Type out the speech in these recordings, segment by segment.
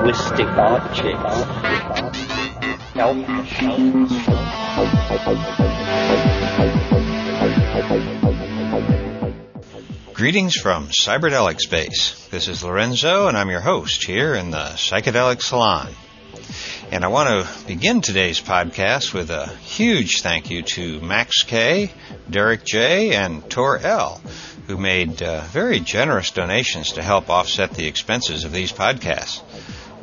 linguistic. Greetings from Cyberdelic Space. This is Lorenzo, and I'm your host here in the Psychedelic Salon. And I want to begin today's podcast with a huge thank you to Max K, Derek J, and Tor L, who made uh, very generous donations to help offset the expenses of these podcasts.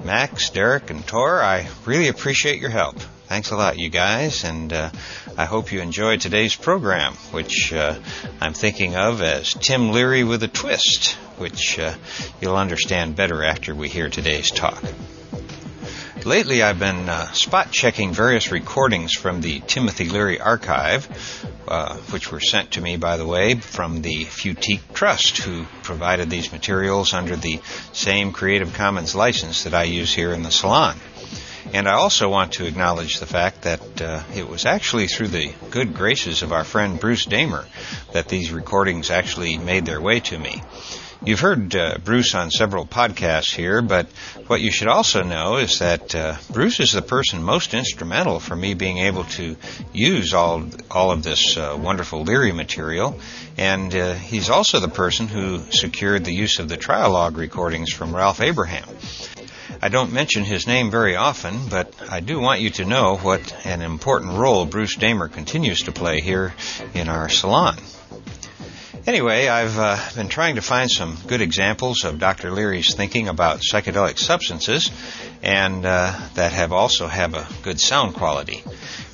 Max, Derek, and Tor, I really appreciate your help. Thanks a lot, you guys, and uh, I hope you enjoyed today's program, which uh, I'm thinking of as Tim Leary with a twist, which uh, you'll understand better after we hear today's talk. Lately, I've been uh, spot checking various recordings from the Timothy Leary archive, uh, which were sent to me, by the way, from the Futique Trust, who provided these materials under the same Creative Commons license that I use here in the salon. And I also want to acknowledge the fact that uh, it was actually through the good graces of our friend Bruce Damer that these recordings actually made their way to me. You've heard uh, Bruce on several podcasts here, but what you should also know is that uh, Bruce is the person most instrumental for me being able to use all all of this uh, wonderful Leary material, and uh, he's also the person who secured the use of the trialogue recordings from Ralph Abraham. I don't mention his name very often, but I do want you to know what an important role Bruce Damer continues to play here in our salon. Anyway, I've uh, been trying to find some good examples of Dr. Leary's thinking about psychedelic substances, and uh, that have also have a good sound quality.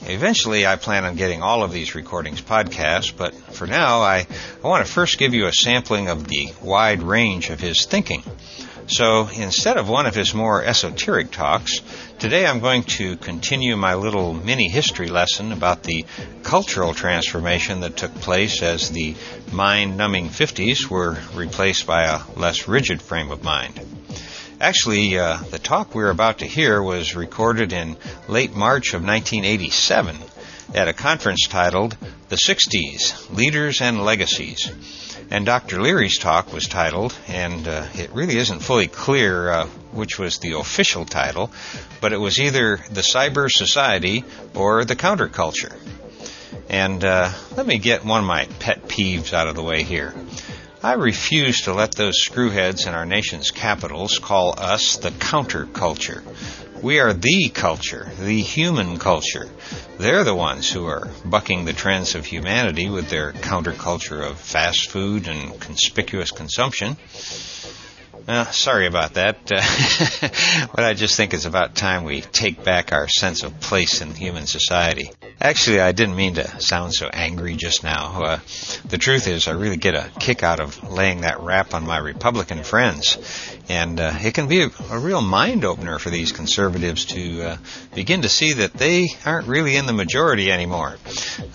Eventually, I plan on getting all of these recordings podcast, but for now, I, I want to first give you a sampling of the wide range of his thinking. So instead of one of his more esoteric talks, today I'm going to continue my little mini history lesson about the cultural transformation that took place as the mind numbing 50s were replaced by a less rigid frame of mind. Actually, uh, the talk we're about to hear was recorded in late March of 1987 at a conference titled The 60s Leaders and Legacies. And Dr. Leary's talk was titled, and uh, it really isn't fully clear uh, which was the official title, but it was either the Cyber Society or the Counterculture. And uh, let me get one of my pet peeves out of the way here. I refuse to let those screwheads in our nation's capitals call us the counterculture. We are the culture, the human culture. They're the ones who are bucking the trends of humanity with their counterculture of fast food and conspicuous consumption. Uh, sorry about that, uh, but I just think it's about time we take back our sense of place in human society. Actually, I didn't mean to sound so angry just now. Uh, the truth is, I really get a kick out of laying that rap on my Republican friends. And uh, it can be a, a, real mind opener for these conservatives to uh, begin to see that they aren't really in the majority anymore.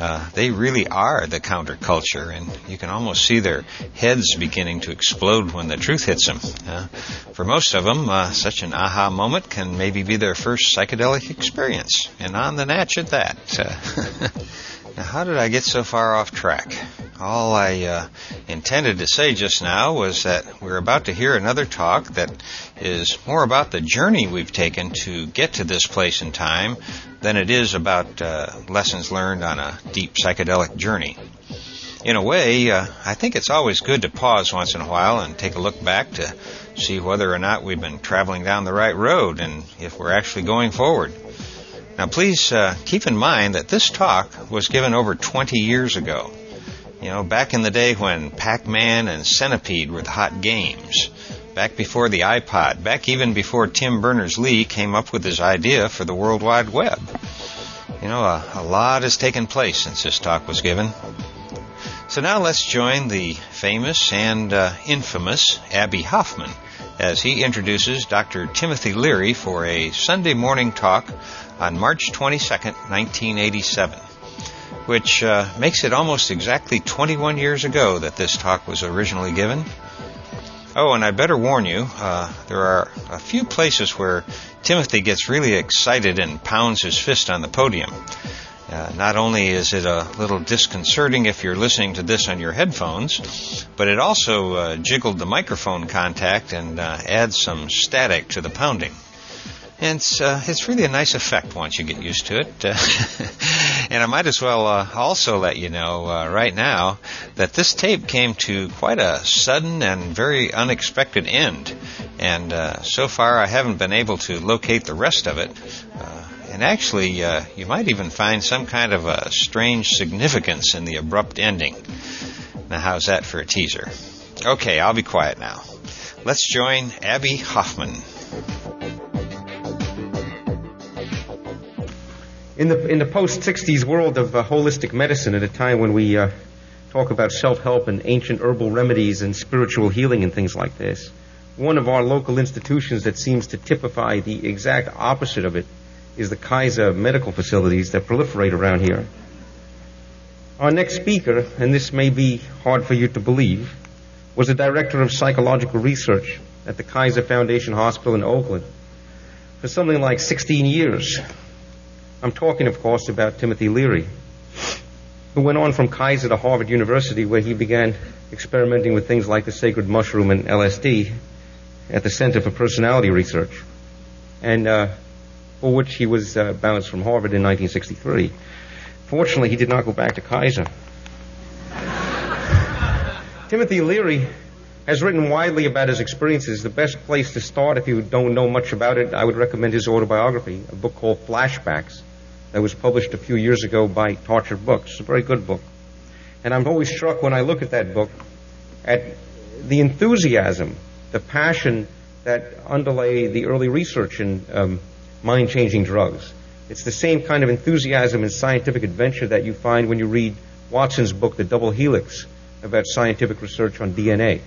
Uh, they really are the counterculture, and you can almost see their heads beginning to explode when the truth hits them. Uh, for most of them, uh, such an aha moment can maybe be their first psychedelic experience, and on the natch at that. Now, how did I get so far off track? All I uh, intended to say just now was that we're about to hear another talk that is more about the journey we've taken to get to this place in time than it is about uh, lessons learned on a deep psychedelic journey. In a way, uh, I think it's always good to pause once in a while and take a look back to see whether or not we've been traveling down the right road and if we're actually going forward. Now, please uh, keep in mind that this talk was given over 20 years ago. You know, back in the day when Pac-Man and Centipede were the hot games. Back before the iPod. Back even before Tim Berners-Lee came up with his idea for the World Wide Web. You know, a, a lot has taken place since this talk was given. So now let's join the famous and uh, infamous Abbie Hoffman as he introduces Dr. Timothy Leary for a Sunday morning talk on March 22nd, 1987 which uh, makes it almost exactly 21 years ago that this talk was originally given. Oh, and I better warn you, uh, there are a few places where Timothy gets really excited and pounds his fist on the podium. Uh, not only is it a little disconcerting if you're listening to this on your headphones, but it also uh, jiggled the microphone contact and uh, adds some static to the pounding. And it's, uh, it's really a nice effect once you get used to it. And I might as well uh, also let you know uh, right now that this tape came to quite a sudden and very unexpected end. And uh, so far I haven't been able to locate the rest of it. Uh, and actually, uh, you might even find some kind of a strange significance in the abrupt ending. Now, how's that for a teaser? Okay, I'll be quiet now. Let's join Abbie Hoffman. In the in the post '60s world of uh, holistic medicine, at a time when we uh, talk about self-help and ancient herbal remedies and spiritual healing and things like this, one of our local institutions that seems to typify the exact opposite of it is the Kaiser medical facilities that proliferate around here. Our next speaker, and this may be hard for you to believe, was the director of psychological research at the Kaiser Foundation Hospital in Oakland for something like 16 years. I'm talking, of course, about Timothy Leary, who went on from Kaiser to Harvard University, where he began experimenting with things like the sacred mushroom and LSD at the Center for Personality Research, and uh, for which he was uh, bounced from Harvard in 1963. Fortunately, he did not go back to Kaiser. Timothy Leary has written widely about his experiences. The best place to start, if you don't know much about it, I would recommend his autobiography, a book called Flashbacks that was published a few years ago by Tarcher Books. It's a very good book. And I'm always struck when I look at that book at the enthusiasm, the passion that underlay the early research in um, mind changing drugs. It's the same kind of enthusiasm and scientific adventure that you find when you read Watson's book, The Double Helix, about scientific research on DNA.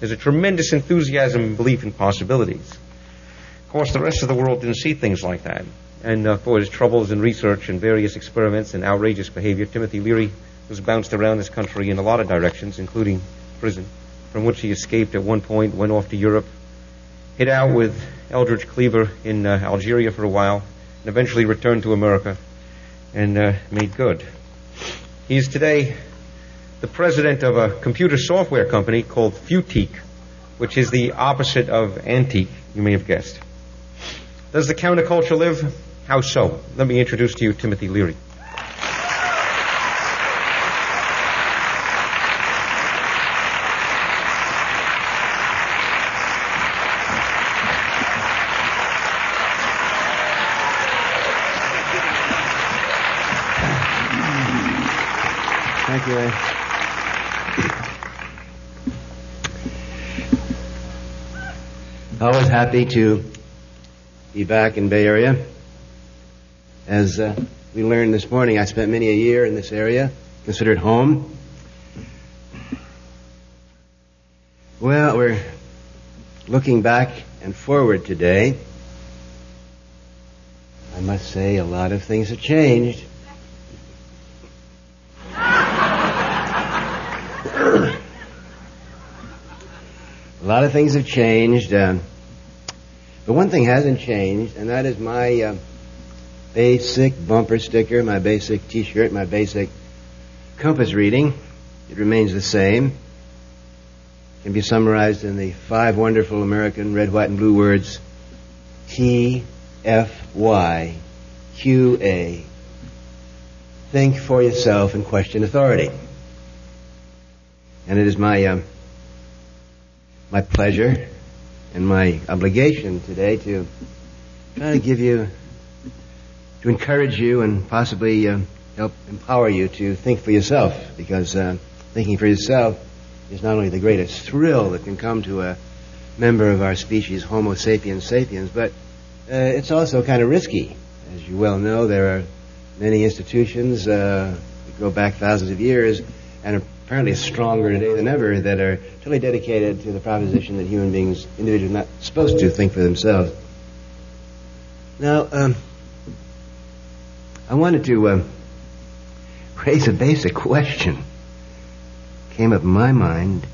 There's a tremendous enthusiasm and belief in possibilities. Of course, the rest of the world didn't see things like that and uh, for his troubles in research and various experiments and outrageous behavior, Timothy Leary was bounced around this country in a lot of directions, including prison, from which he escaped at one point, went off to Europe, hit out with Eldridge Cleaver in uh, Algeria for a while, and eventually returned to America and uh, made good. He is today the president of a computer software company called Futique, which is the opposite of antique, you may have guessed. Does the counterculture live? How so? Let me introduce to you Timothy Leary. Thank you, Ed. Always happy to be back in Bay Area. As uh, we learned this morning, I spent many a year in this area, considered home. Well, we're looking back and forward today. I must say a lot of things have changed. a lot of things have changed. Uh, but one thing hasn't changed, and that is my uh, basic bumper sticker, my basic T-shirt, my basic compass reading. It remains the same. It can be summarized in the five wonderful American red, white, and blue words T, F, Y, Q, A. Think for yourself and question authority. And it is my uh, my pleasure and my obligation today to try to give you to encourage you and possibly uh, help empower you to think for yourself because uh, thinking for yourself is not only the greatest thrill that can come to a member of our species, Homo sapiens sapiens, but uh, it's also kind of risky. As you well know, there are many institutions uh, that go back thousands of years and are apparently stronger today than ever that are totally dedicated to the proposition that human beings, individuals, are not supposed to think for themselves. Now, um, I wanted to uh, raise a basic question. Came up in my mind,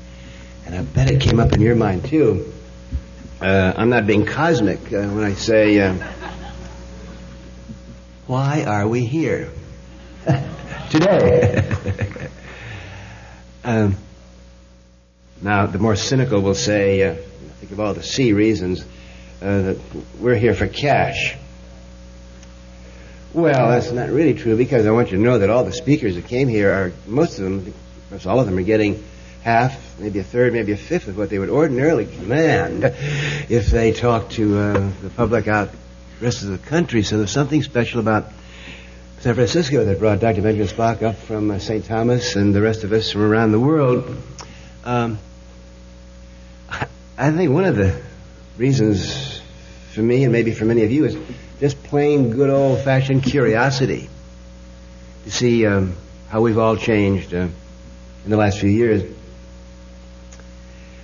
and I bet it came up in your mind too. Uh, I'm not being cosmic uh, when I say, uh, why are we here today? um, now, the more cynical will say, uh, think of all the C reasons. uh, that we're here for cash. Well, that's not really true because I want you to know that all the speakers that came here are, most of them, perhaps all of them, are getting half, maybe a third, maybe a fifth of what they would ordinarily command if they talked to uh, the public out the rest of the country. So there's something special about San Francisco that brought Dr. Benjamin Spock up from uh, St. Thomas and the rest of us from around the world. Um, I think one of the reasons for me and maybe for many of you is just plain good old fashioned curiosity to see um, how we've all changed uh, in the last few years.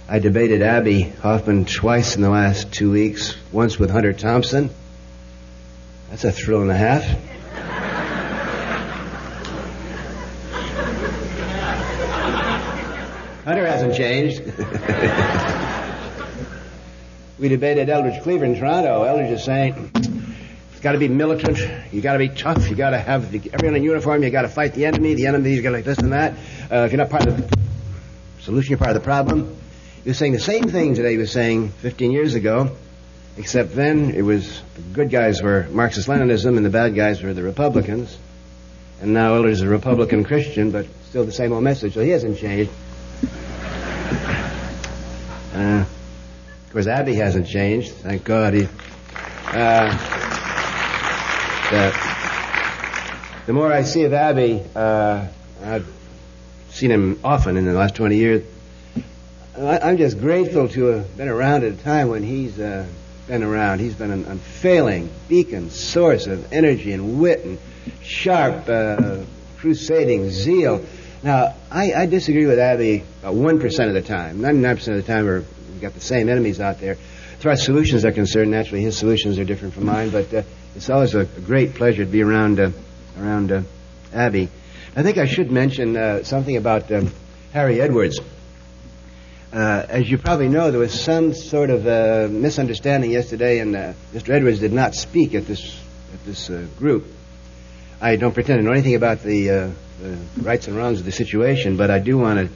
I debated Abbie Hoffman twice in the last two weeks, once with Hunter Thompson. That's a thrill and a half. Hunter hasn't changed. we debated Eldridge Cleaver in Toronto. Eldridge is saying, it's got to be militant. You got to be tough. You got to have the, everyone in uniform. You got to fight the enemy. The enemy's got to like this and that. Uh, if you're not part of the solution, you're part of the problem. He was saying the same thing today he was saying 15 years ago, except then it was the good guys were Marxist-Leninism and the bad guys were the Republicans. And now Eldridge is a Republican Christian, but still the same old message. So he hasn't changed. Uh, of course, Abbie hasn't changed. Thank God. He, uh, the, the, more I see of Abbie, uh, I've seen him often in the last 20 years. I, am just grateful to have been around at a time when he's uh, been around. He's been an unfailing beacon, source of energy and wit and sharp, uh, crusading zeal. Now, I, I disagree with Abbie about 1% of the time. 99% of the time we've got the same enemies out there. As far as solutions are concerned, naturally his solutions are different from mine, but uh, it's always a, great pleasure to be around, uh, around uh, Abbie. I think I should mention uh, something about um, Harry Edwards. Uh, as you probably know, there was some sort of uh, misunderstanding yesterday, and Mr. Edwards did not speak at this at this group. I don't pretend to know anything about the the rights and wrongs of the situation, but I do want to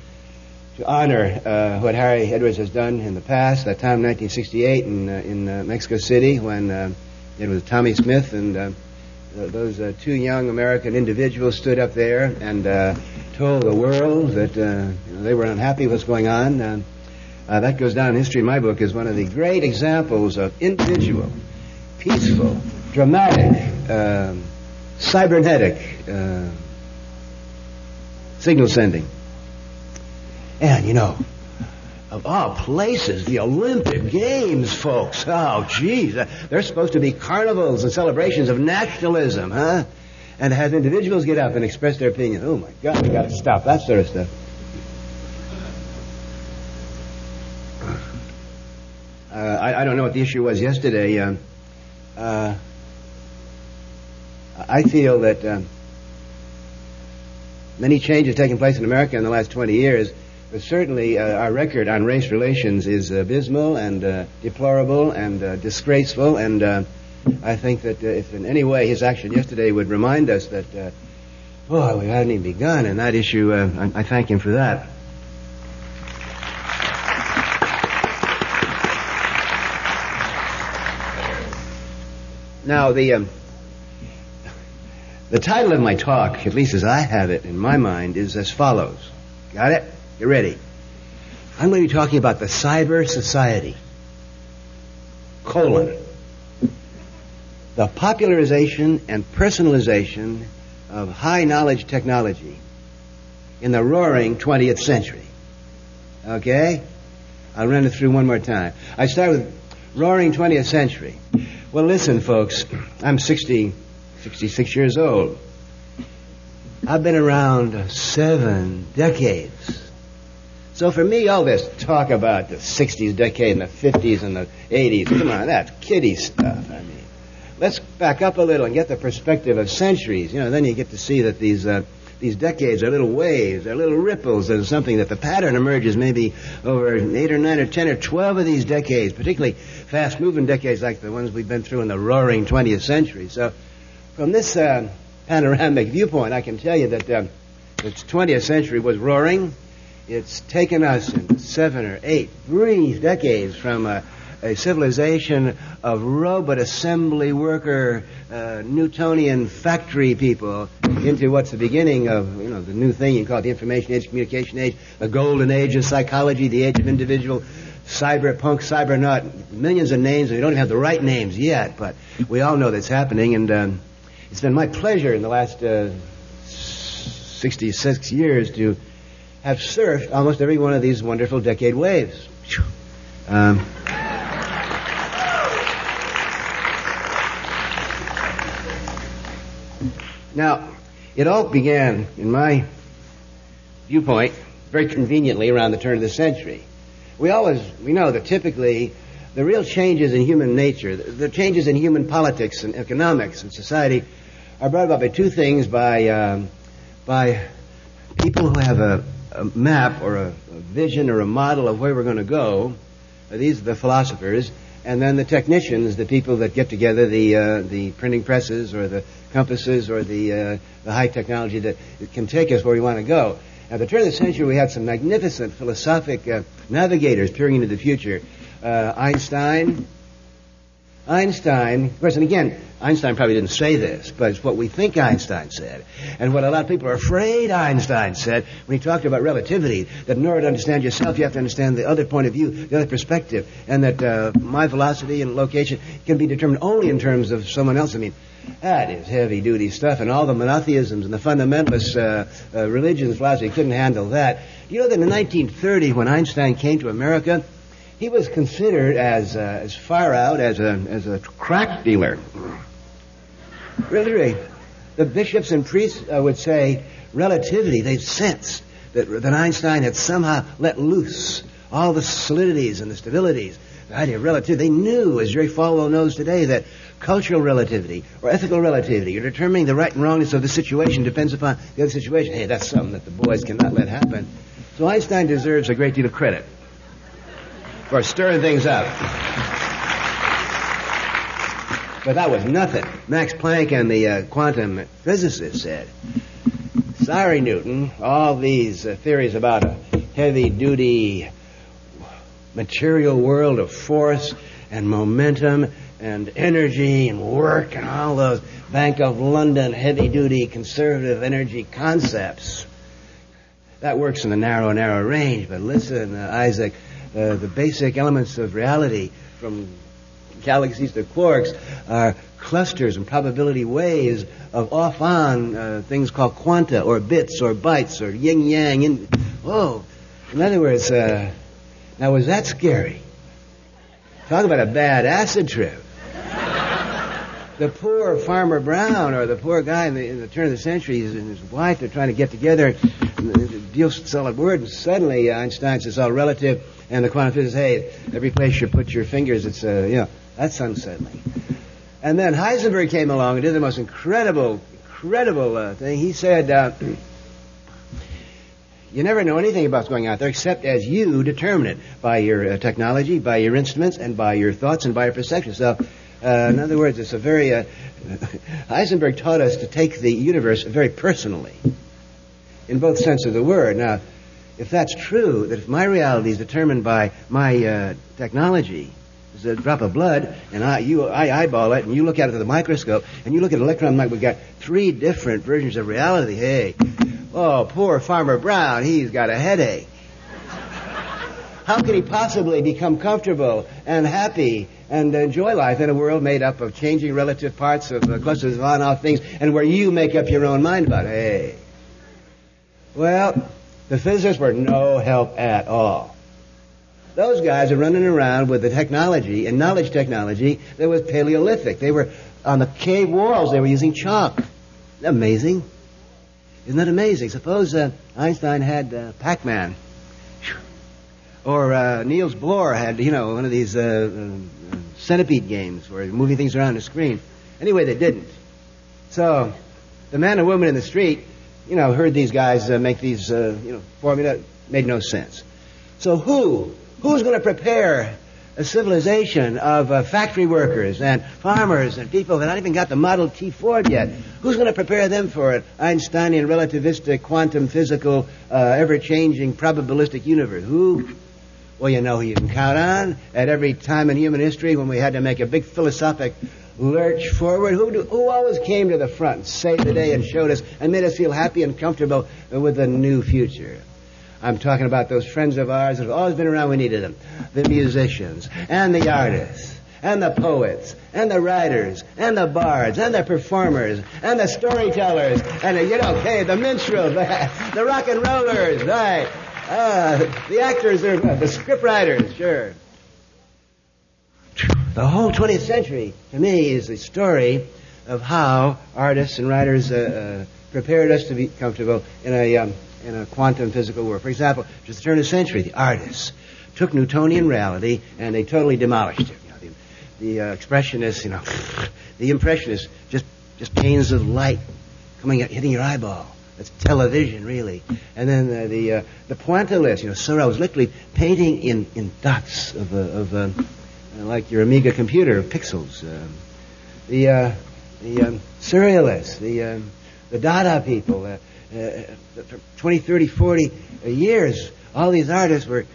to honor uh, what Harry Edwards has done in the past. That time, 1968, in uh, in uh, Mexico City, when uh, it was Tommie Smith and uh, those uh, two young American individuals stood up there and told the world that you know, they were unhappy with what's going on. that goes down in history in my book as one of the great examples of individual, peaceful, dramatic, um, cybernetic signal sending. And, you know, of all places, the Olympic Games, folks. Oh, geez. They're supposed to be carnivals and celebrations of nationalism, huh? And have individuals get up and express their opinion. Oh, my God, we got to stop that sort of stuff. Uh, I, I, don't know what the issue was yesterday. Uh, uh, I feel that um, many changes taking place in America in the last 20 years, but certainly uh, our record on race relations is abysmal and uh, deplorable and uh, disgraceful. And uh, I think that uh, if in any way his action yesterday would remind us that, uh, oh, we hadn't even begun, and that issue, I, I thank him for that. Now, the um, the title of my talk, at least as I have it in my mind, is as follows. Got it? You ready? I'm going to be talking about the cyber society. Colon. The popularization and personalization of high knowledge technology in the roaring 20th century. Okay? I'll run it through one more time. I start with roaring 20th century. Well, listen, folks. I'm 60, 66 years old. I've been around seven decades. So for me, all this talk about the 60s decade and the 50s and the 80s, come on, that's kiddie stuff. I mean, let's back up a little and get the perspective of centuries. You know, then you get to see that these uh, these decades are little waves, they're little ripples. and something that the pattern emerges maybe over eight or nine or ten or twelve of these decades, particularly fast-moving decades like the ones we've been through in the roaring 20th century. So from this uh, panoramic viewpoint, I can tell you that uh, the 20th century was roaring. It's taken us in seven or eight brief decades from a a civilization of robot assembly worker, uh, Newtonian factory people into what's the beginning of, you know, the new thing you call it the information age, communication age, the golden age of psychology, the age of individual cyberpunk, cybernaut, millions of names, we don't even have the right names yet, but we all know that's happening, and um, it's been my pleasure in the last uh, 66 years to have surfed almost every one of these wonderful decade waves. Um, now, it all began, in my viewpoint, very conveniently around the turn of the century. We always, we know that typically the real changes in human nature, the, changes in human politics and economics and society are brought about by two things, by, um, by people who have a, a map or a, a, vision or a model of where we're going to go. Uh, these are the philosophers. And then the technicians, the people that get together the, uh, the printing presses or the compasses or the, uh, the high technology that can take us where we want to go. At the turn of the century, we had some magnificent philosophic uh, navigators peering into the future. Uh, Einstein, Einstein, of course, and again, Einstein probably didn't say this, but it's what we think Einstein said. And what a lot of people are afraid Einstein said when he talked about relativity, that in order to understand yourself, you have to understand the other point of view, the other perspective, and that uh, my velocity and location can be determined only in terms of someone else. I mean, that is heavy duty stuff, and all the monotheisms and the fundamentalist uh, uh, religions, philosophy couldn't handle that. You know that in 1930, when Einstein came to America, he was considered as uh, as far out as a as a crack dealer. Really, the bishops and priests uh, would say relativity. They sensed that that Einstein had somehow let loose all the solidities and the stabilities. The idea of relativity. They knew, as Jerry Falwell knows today, that cultural relativity or ethical relativity or determining the right and wrongness of the situation depends upon the other situation. Hey, that's something that the boys cannot let happen. So Einstein deserves a great deal of credit for stirring things up. But that was nothing. Max Planck and the uh, quantum physicists said, sorry, Newton, all these uh, theories about a heavy duty material world of force and momentum and energy and work and all those Bank of London heavy duty conservative energy concepts. That works in the narrow, narrow range. But listen, uh, Isaac, uh, the basic elements of reality from galaxies to quarks are clusters and probability waves of off-on uh, things called quanta or bits or bytes or yin-yang. In, oh, in other words, uh, now was that scary? Talk about a bad acid trip. The poor Farmer Brown or the poor guy in the, in the turn of the century and his wife are trying to get together and deal solid word, and suddenly Einstein says all relative and the quantum physicist, hey, every place you put your fingers, it's, uh, you know, that's unsettling. And then Heisenberg came along and did the most incredible, incredible uh, thing. He said, uh, you never know anything about what's going on there except as you determine it by your uh, technology, by your instruments, and by your thoughts and by your perception. So, uh, in other words, it's a very, uh, Heisenberg taught us to take the universe very personally, in both sense of the word. Now, if that's true, that if my reality is determined by my uh, technology, it's a drop of blood, and I, you, I eyeball it, and you look at it through the microscope, and you look at an electron microscope, we've got three different versions of reality. Hey, oh, poor Farmer Brown, he's got a headache. How can he possibly become comfortable and happy and enjoy life in a world made up of changing relative parts of uh, clusters of on-off things, and where you make up your own mind about it? Hey. Well, the physicists were no help at all. Those guys are running around with the technology and knowledge technology that was Paleolithic. They were on the cave walls. They were using chalk. Amazing. Isn't that amazing? Suppose uh, Einstein had uh, Pac-Man. Or uh, Niels Bohr had, you know, one of these uh, uh, centipede games where you're moving things around the screen. Anyway, they didn't. So, the man and woman in the street you know, heard these guys uh, make these, uh, you know, formula. Made no sense. So who, who's going to prepare a civilization of uh, factory workers and farmers and people that haven't even got the Model T Ford yet? Who's going to prepare them for an Einsteinian relativistic quantum physical uh, ever-changing probabilistic universe? Who? Well, you know who you can count on at every time in human history when we had to make a big philosophic lurch forward. Who, do, who always came to the front saved the day and showed us and made us feel happy and comfortable with the new future? I'm talking about those friends of ours that have always been around. We needed them. The musicians and the artists and the poets and the writers and the bards and the performers and the storytellers and the, you know, okay, the minstrels, the rock and rollers, right? Uh, the actors, are the scriptwriters, sure. The whole 20th century, to me, is the story of how artists and writers uh, uh, prepared us to be comfortable in a um, in a quantum physical world. For example, just the turn of the century, the artists took Newtonian reality and they totally demolished it. You know, the the uh, expressionists, you know, the impressionists, just just panes of light coming at, hitting your eyeball. That's television, really. And then uh, the uh, the pointillists, you know, Seurat was literally painting in, in dots of, uh, of uh, like your Amiga computer, pixels. Um, the uh, the um, surrealists, the um, the Dada people, uh, uh, for 20, 30, 40 years, all these artists were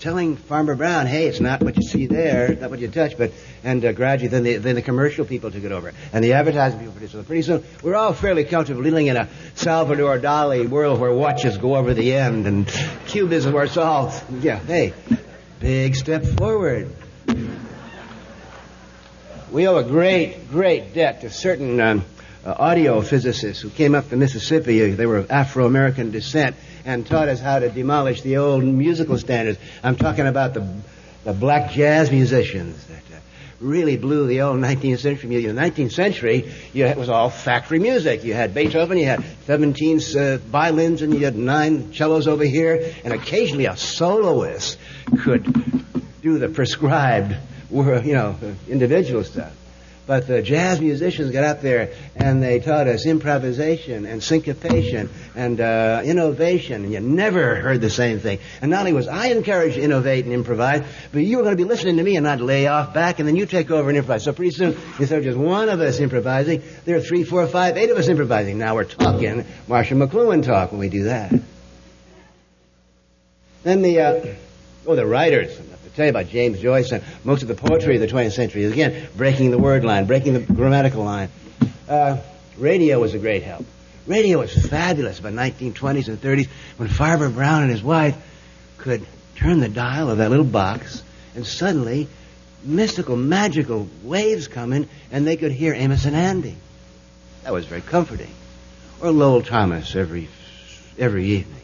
telling Farmer Brown, "Hey, it's not what you see there, not what you touch," but and uh, gradually, then the then the commercial people took it over, and the advertising people produced it. Pretty soon, we're all fairly comfortable living in a Salvador Dali world where watches go over the end and cubism where it's all yeah. Hey, big step forward. We owe a great, great debt to certain um, uh, audio physicists who came up the Mississippi. They were of Afro-American descent and taught us how to demolish the old musical standards. I'm talking about the, the black jazz musicians that uh, really blew the old 19th century music. In the 19th century, you it was all factory music. You had Beethoven, you had 17 uh, violins, and you had nine cellos over here, and occasionally a soloist could do the prescribed you know, individual stuff. But the jazz musicians got up there and they taught us improvisation and syncopation and uh, innovation, and you never heard the same thing. And not only was I encouraged to innovate and improvise, but you were going to be listening to me and not lay off back, and then you take over and improvise. So pretty soon, instead of just one of us improvising, there are three, four, five, eight of us improvising. Now we're talking Marshall McLuhan talk when we do that. Then the uh, oh, the writers you about James Joyce and most of the poetry of the 20th century. Is Again, breaking the word line, breaking the grammatical line. Uh, radio was a great help. Radio was fabulous about 1920s and 30s when Farmer Brown and his wife could turn the dial of that little box and suddenly mystical, magical waves come in and they could hear Amos and Andy. That was very comforting. Or Lowell Thomas every, every evening.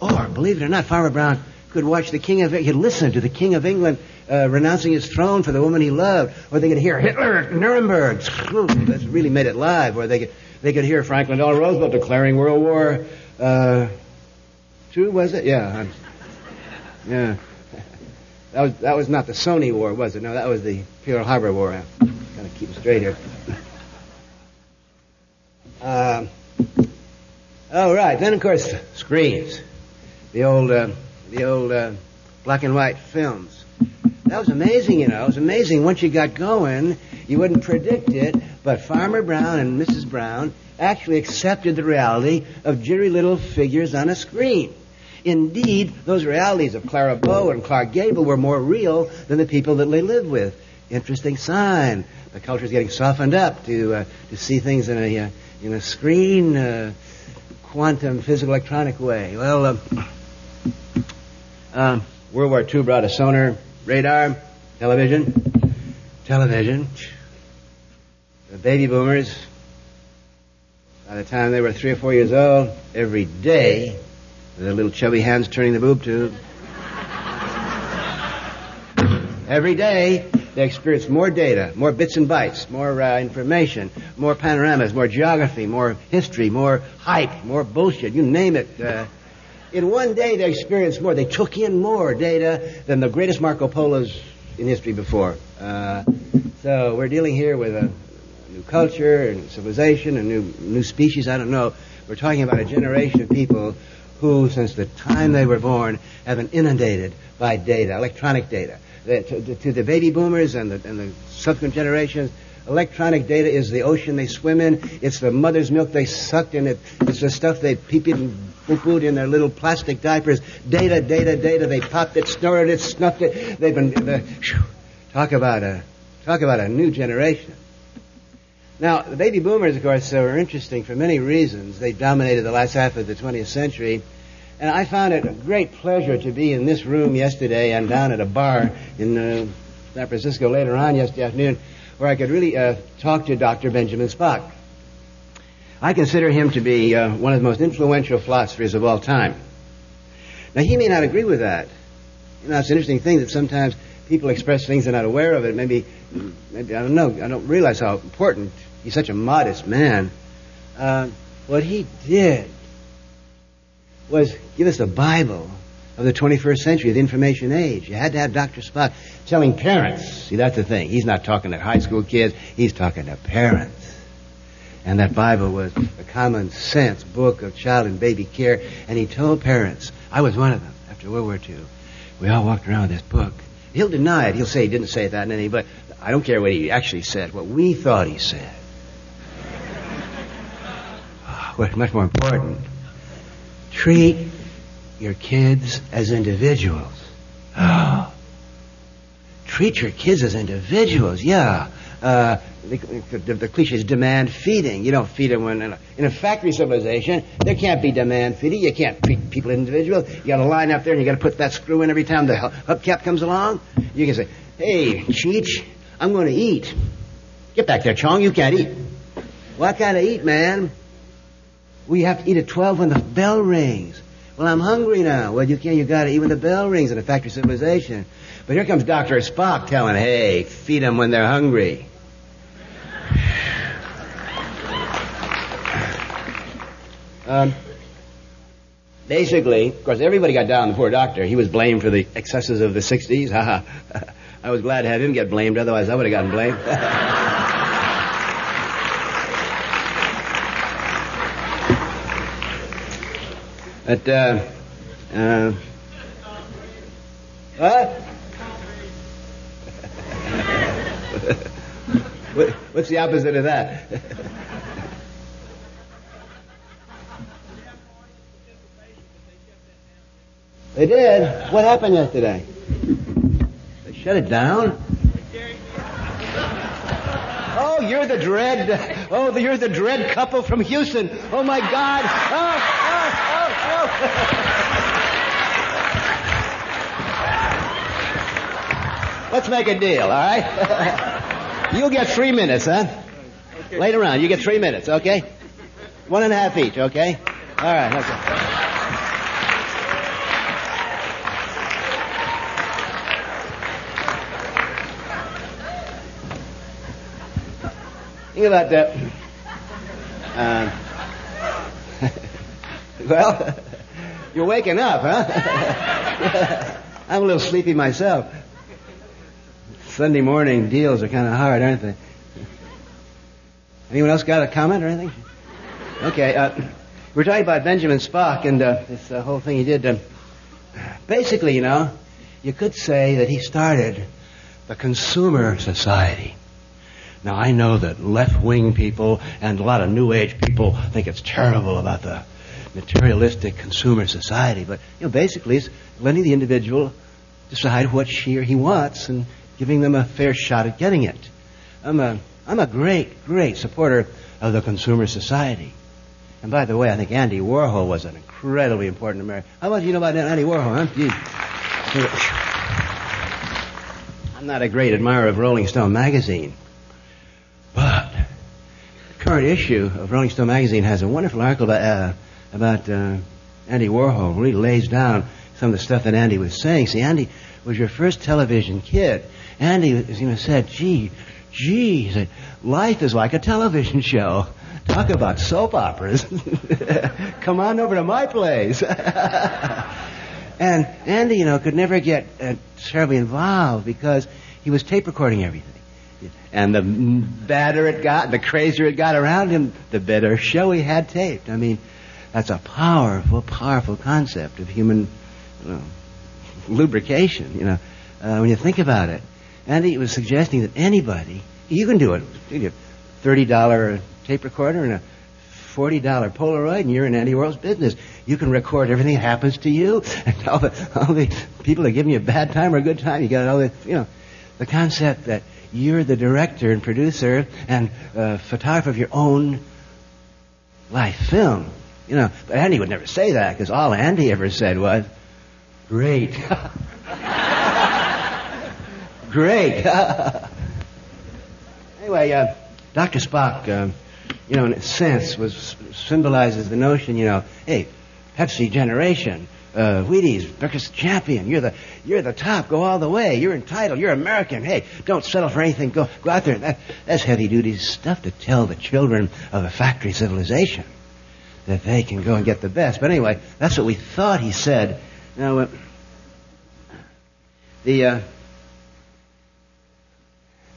Or, believe it or not, Farmer Brown could watch the King of, could listen to the King of England uh, renouncing his throne for the woman he loved, or they could hear Hitler at Nuremberg. That's really made it live. Or they could they could hear Franklin Delano Roosevelt declaring World War uh, Two. Was it? Yeah, yeah. That was that was not the Sony War, was it? No, that was the Pearl Harbor War. I'm of keep it straight here. Uh, oh right. Then of course screens. The old. Uh, the old uh, black and white films. That was amazing, you know. It was amazing. Once you got going, you wouldn't predict it, but Farmer Brown and Mrs. Brown actually accepted the reality of jittery little figures on a screen. Indeed, those realities of Clara Bow and Clark Gable were more real than the people that they lived with. Interesting sign. The culture is getting softened up to uh, to see things in a uh, in a screen, uh, quantum, physical, electronic way. Well. Um, World War II brought a sonar, radar, television, television. The baby boomers, by the time they were three or four years old, every day, with their little chubby hands turning the boob tube. every day, they experienced more data, more bits and bytes, more uh, information, more panoramas, more geography, more history, more hype, more bullshit. You name it. Uh, in one day, they experienced more. They took in more data than the greatest Marco Polos in history before. Uh, so we're dealing here with a, new culture and civilization, a new new species. I don't know. We're talking about a generation of people who, since the time they were born, have been inundated by data, electronic data. To, to, the baby boomers and the, and the subsequent generations, electronic data is the ocean they swim in. It's the mother's milk they sucked, in. it, it's the stuff they peep in poo-pooed in their little plastic diapers. Data, data, data. They popped it, snorted it, snuffed it. They've been whew, talk about a talk about a new generation. Now, the baby boomers, of course, were interesting for many reasons. They dominated the last half of the 20th century. And I found it a great pleasure to be in this room yesterday and down at a bar in uh, San Francisco later on yesterday afternoon where I could really uh, talk to Dr. Benjamin Spock. I consider him to be uh, one of the most influential philosophers of all time. Now, he may not agree with that. You know, it's an interesting thing that sometimes people express things they're not aware of it. Maybe, maybe I don't know. I don't realize how important. He's such a modest man. Uh, what he did was give us a Bible of the 21st century, the information age. You had to have Dr. Spock telling parents. See, that's the thing. He's not talking to high school kids. He's talking to parents. And that Bible was a common sense book of child and baby care. And he told parents, I was one of them after World War II. We all walked around with this book. He'll deny it. He'll say he didn't say that in any, but I don't care what he actually said, what we thought he said. What's much more important, treat your kids as individuals. treat your kids as individuals, yeah. Uh, the, the, the, cliche is demand feeding. You don't feed them when in a, in a, factory civilization. There can't be demand feeding. You can't treat people individuals. You got to line up there and you got to put that screw in every time the hubcap comes along. You can say, "Hey, Cheech, I'm going to eat." Get back there, Chong. You can't eat. What kind of eat, man? We have to eat at twelve when the bell rings. Well, I'm hungry now. Well, you can't. You got to eat when the bell rings in a factory civilization. But here comes Doctor Spock telling, "Hey, feed them when they're hungry." Um, basically, of course, everybody got down the poor doctor. He was blamed for the excesses of the 60s. I was glad to have him get blamed, otherwise I would have gotten blamed. but, uh, uh, what? What's the opposite of that? They did. What happened yesterday? They shut it down. Oh, you're the dread. Oh, you're the dread couple from Houston. Oh my God. Oh, oh, oh, oh. Let's make a deal, all right? You'll get three minutes, huh? Later on, you get three minutes, okay? One and a half each, okay? All right, okay. Think about that. Um, well, you're waking up, huh? I'm a little sleepy myself. Sunday morning deals are kind of hard, aren't they? Anyone else got a comment or anything? Okay, uh, we're talking about Benjamin Spock and uh, this uh, whole thing he did. Uh, basically, you know, you could say that he started the consumer society. Now, I know that left wing people and a lot of new age people think it's terrible about the materialistic consumer society, but you know, basically, it's letting the individual decide what she or he wants and giving them a fair shot at getting it. I'm a, I'm a great, great supporter of the consumer society. And by the way, I think Andy Warhol was an incredibly important American. How much do you know about Andy Warhol, huh? I'm not a great admirer of Rolling Stone magazine. Current issue of Rolling Stone magazine has a wonderful article about, uh, about uh, Andy Warhol. Really lays down some of the stuff that Andy was saying. See, Andy was your first television kid. Andy you know, said, gee, gee, he said, life is like a television show. Talk about soap operas. Come on over to my place. and Andy, you know, could never get uh, terribly involved because he was tape recording everything. And the badder it got, the crazier it got around him, the better show he had taped. I mean, that's a powerful, powerful concept of human you know, lubrication, you know, uh, when you think about it. And he was suggesting that anybody, you can do it. You get $30 tape recorder and a $40 Polaroid and you're in Andy Warhol's business. You can record everything that happens to you and all the, all the people that give you a bad time or a good time. You got all the, you know, the concept that you're the director and producer and uh, photographer of your own life film. You know, but Andy would never say that because all Andy ever said was, great. great. anyway, uh, Dr. Spock, uh, you know, in a sense, was symbolizes the notion, you know, hey, Pepsi generation, uh, Wheaties, breakfast champion. You're the you're the top. Go all the way. You're entitled. You're American. Hey, don't settle for anything. Go go out there. That, that's heavy duty stuff to tell the children of a factory civilization that they can go and get the best. But anyway, that's what we thought he said. Now, uh, the uh,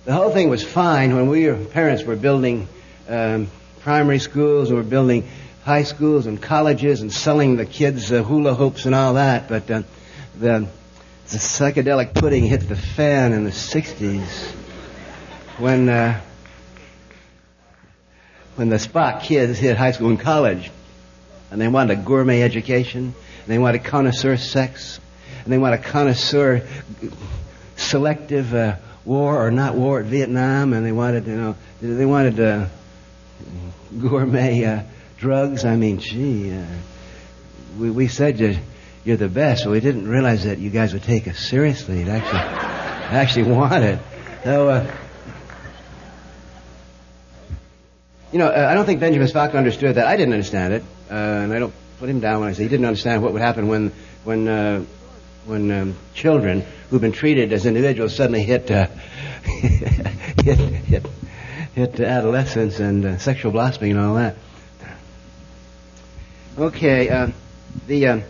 the whole thing was fine when we parents were building um, primary schools and were building high schools and colleges and selling the kids uh, hula hoops and all that. But uh, the, the psychedelic pudding hit the fan in the 60s when uh, when the Spock kids hit high school and college, and they wanted a gourmet education, and they wanted connoisseur sex, and they wanted connoisseur selective uh, war or not war at Vietnam, and they wanted, you know, they wanted uh, gourmet uh, drugs. I mean, gee, uh, we we said you, you're the best, but we didn't realize that you guys would take us seriously and actually actually want it. So. Uh, you know, uh, I don't think Benjamin Spock understood that. I didn't understand it, uh, and I don't put him down when I say he didn't understand what would happen when when uh, when um, children who've been treated as individuals suddenly hit uh, hit, hit hit adolescence and uh, sexual blossoming and all that. Okay, uh, the uh,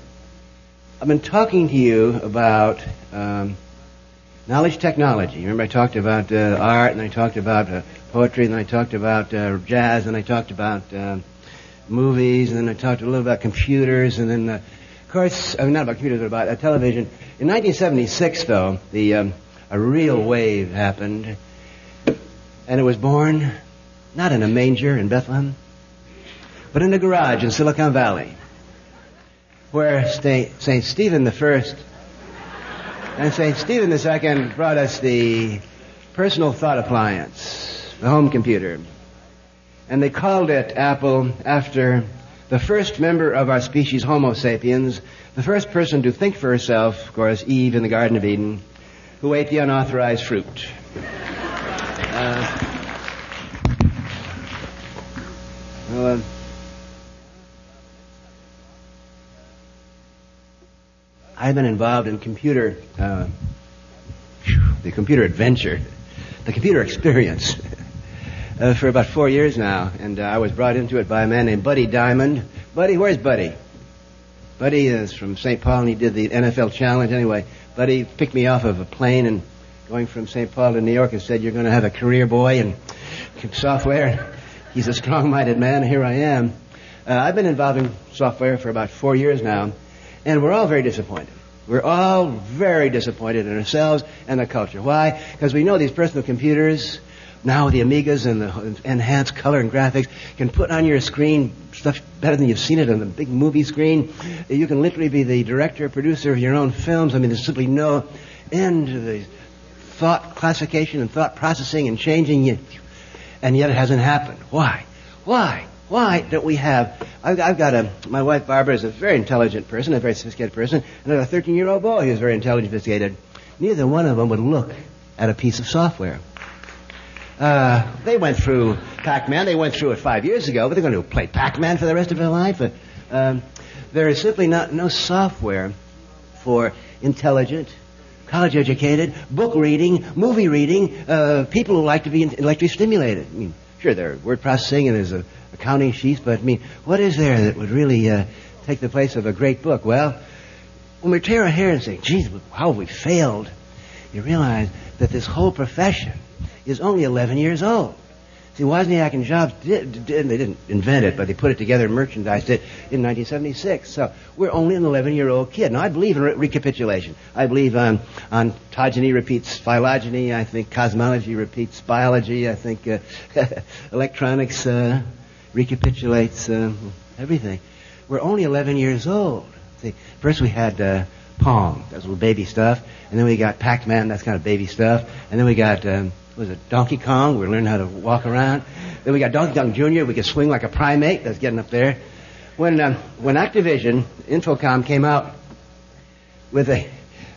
I've been talking to you about um, knowledge technology. Remember, I talked about uh, art, and I talked about uh, poetry, and I talked about uh, jazz, and I talked about uh, movies, and then I talked a little about computers, and then, uh, of course, I mean, not about computers, but about uh, television. In 1976, though, the um, a real wave happened, and it was born not in a manger in Bethlehem, but in a garage in Silicon Valley, where St. Stephen I and St. Stephen II brought us the personal thought appliance, the home computer. And they called it Apple after the first member of our species, Homo sapiens, the first person to think for herself, of course, Eve in the Garden of Eden, who ate the unauthorized fruit. Uh, well, I've been involved in computer, uh, the computer adventure, the computer experience, uh, for about four years now, and uh, I was brought into it by a man named Buddy Diamond. Buddy, where's Buddy? Buddy is from St. Paul, and he did the NFL Challenge. Anyway, Buddy picked me off of a plane and going from St. Paul to New York and said, "You're going to have a career, boy, in software." He's a strong-minded man. Here I am. Uh, I've been involved in software for about four years now. And we're all very disappointed. We're all very disappointed in ourselves and the culture. Why? Because we know these personal computers, now the Amigas and the enhanced color and graphics, can put on your screen stuff better than you've seen it on the big movie screen. You can literally be the director, producer of your own films. I mean, there's simply no end to the thought classification and thought processing and changing. And yet it hasn't happened. Why? Why? Why don't we have? I've, I've, got a. My wife Barbara is a very intelligent person, a very sophisticated person, and I have a 13-year-old boy who's very intelligent, sophisticated. Neither one of them would look at a piece of software. Uh, they went through Pac-Man. They went through it five years ago, but they're going to play Pac-Man for the rest of their life. Um, there is simply not no software for intelligent, college-educated, book reading, movie reading, uh, people who like to be intellectually stimulated. I mean, sure, there's word processing and there's a accounting sheets, but I mean, what is there that would really uh, take the place of a great book? Well, when we tear our hair and say, geez, how have we failed? You realize that this whole profession is only 11 years old. See, Wozniak and Jobs did, did, they didn't invent it, but they put it together and merchandised it in 1976. So we're only an 11-year-old kid. Now, I believe in re- recapitulation. I believe on ontogeny repeats phylogeny. I think cosmology repeats biology. I think uh, electronics uh, recapitulates uh, everything. We're only 11 years old. See, first we had uh, Pong, that's little baby stuff, and then we got Pac-Man, that's kind of baby stuff, and then we got um, was it Donkey Kong? We learned how to walk around. Then we got Donkey Kong Jr. We could swing like a primate. That's getting up there. When um, when Activision Infocom came out with a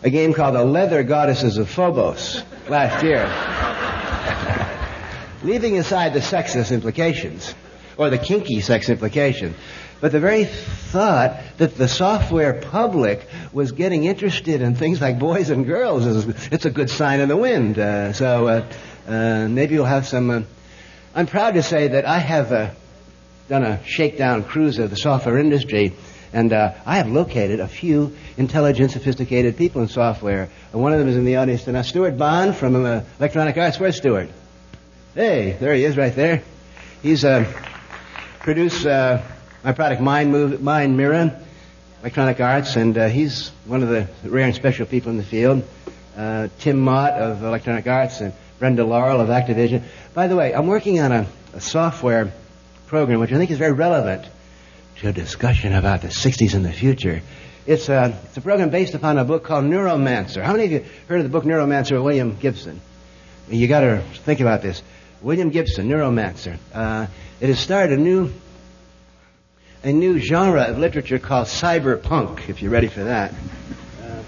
a game called The Leather Goddesses of Phobos last year, leaving aside the sexist implications or the kinky sex implication. But the very thought that the software public was getting interested in things like boys and girls is it's a good sign in the wind. Uh, so uh, uh, maybe you'll have some. Uh, I'm proud to say that I have uh, done a shakedown cruise of the software industry, and uh, I have located a few intelligent, sophisticated people in software. And one of them is in the audience tonight. Stuart Bond from Electronic Arts. Where's Stuart? Hey, there he is, right there. He's produced my product, Mind, Move, Mind Mirror, Electronic Arts, and uh, he's one of the rare and special people in the field. Uh, Tim Mott of Electronic Arts and Brenda Laurel of Activision. By the way, I'm working on a, a software program which I think is very relevant to a discussion about the 60s and the future. It's a, it's a program based upon a book called Neuromancer. How many of you heard of the book Neuromancer of William Gibson? You got to think about this. William Gibson, Neuromancer. Uh, it has started a new a new genre of literature called cyberpunk, if you're ready for that. Uh,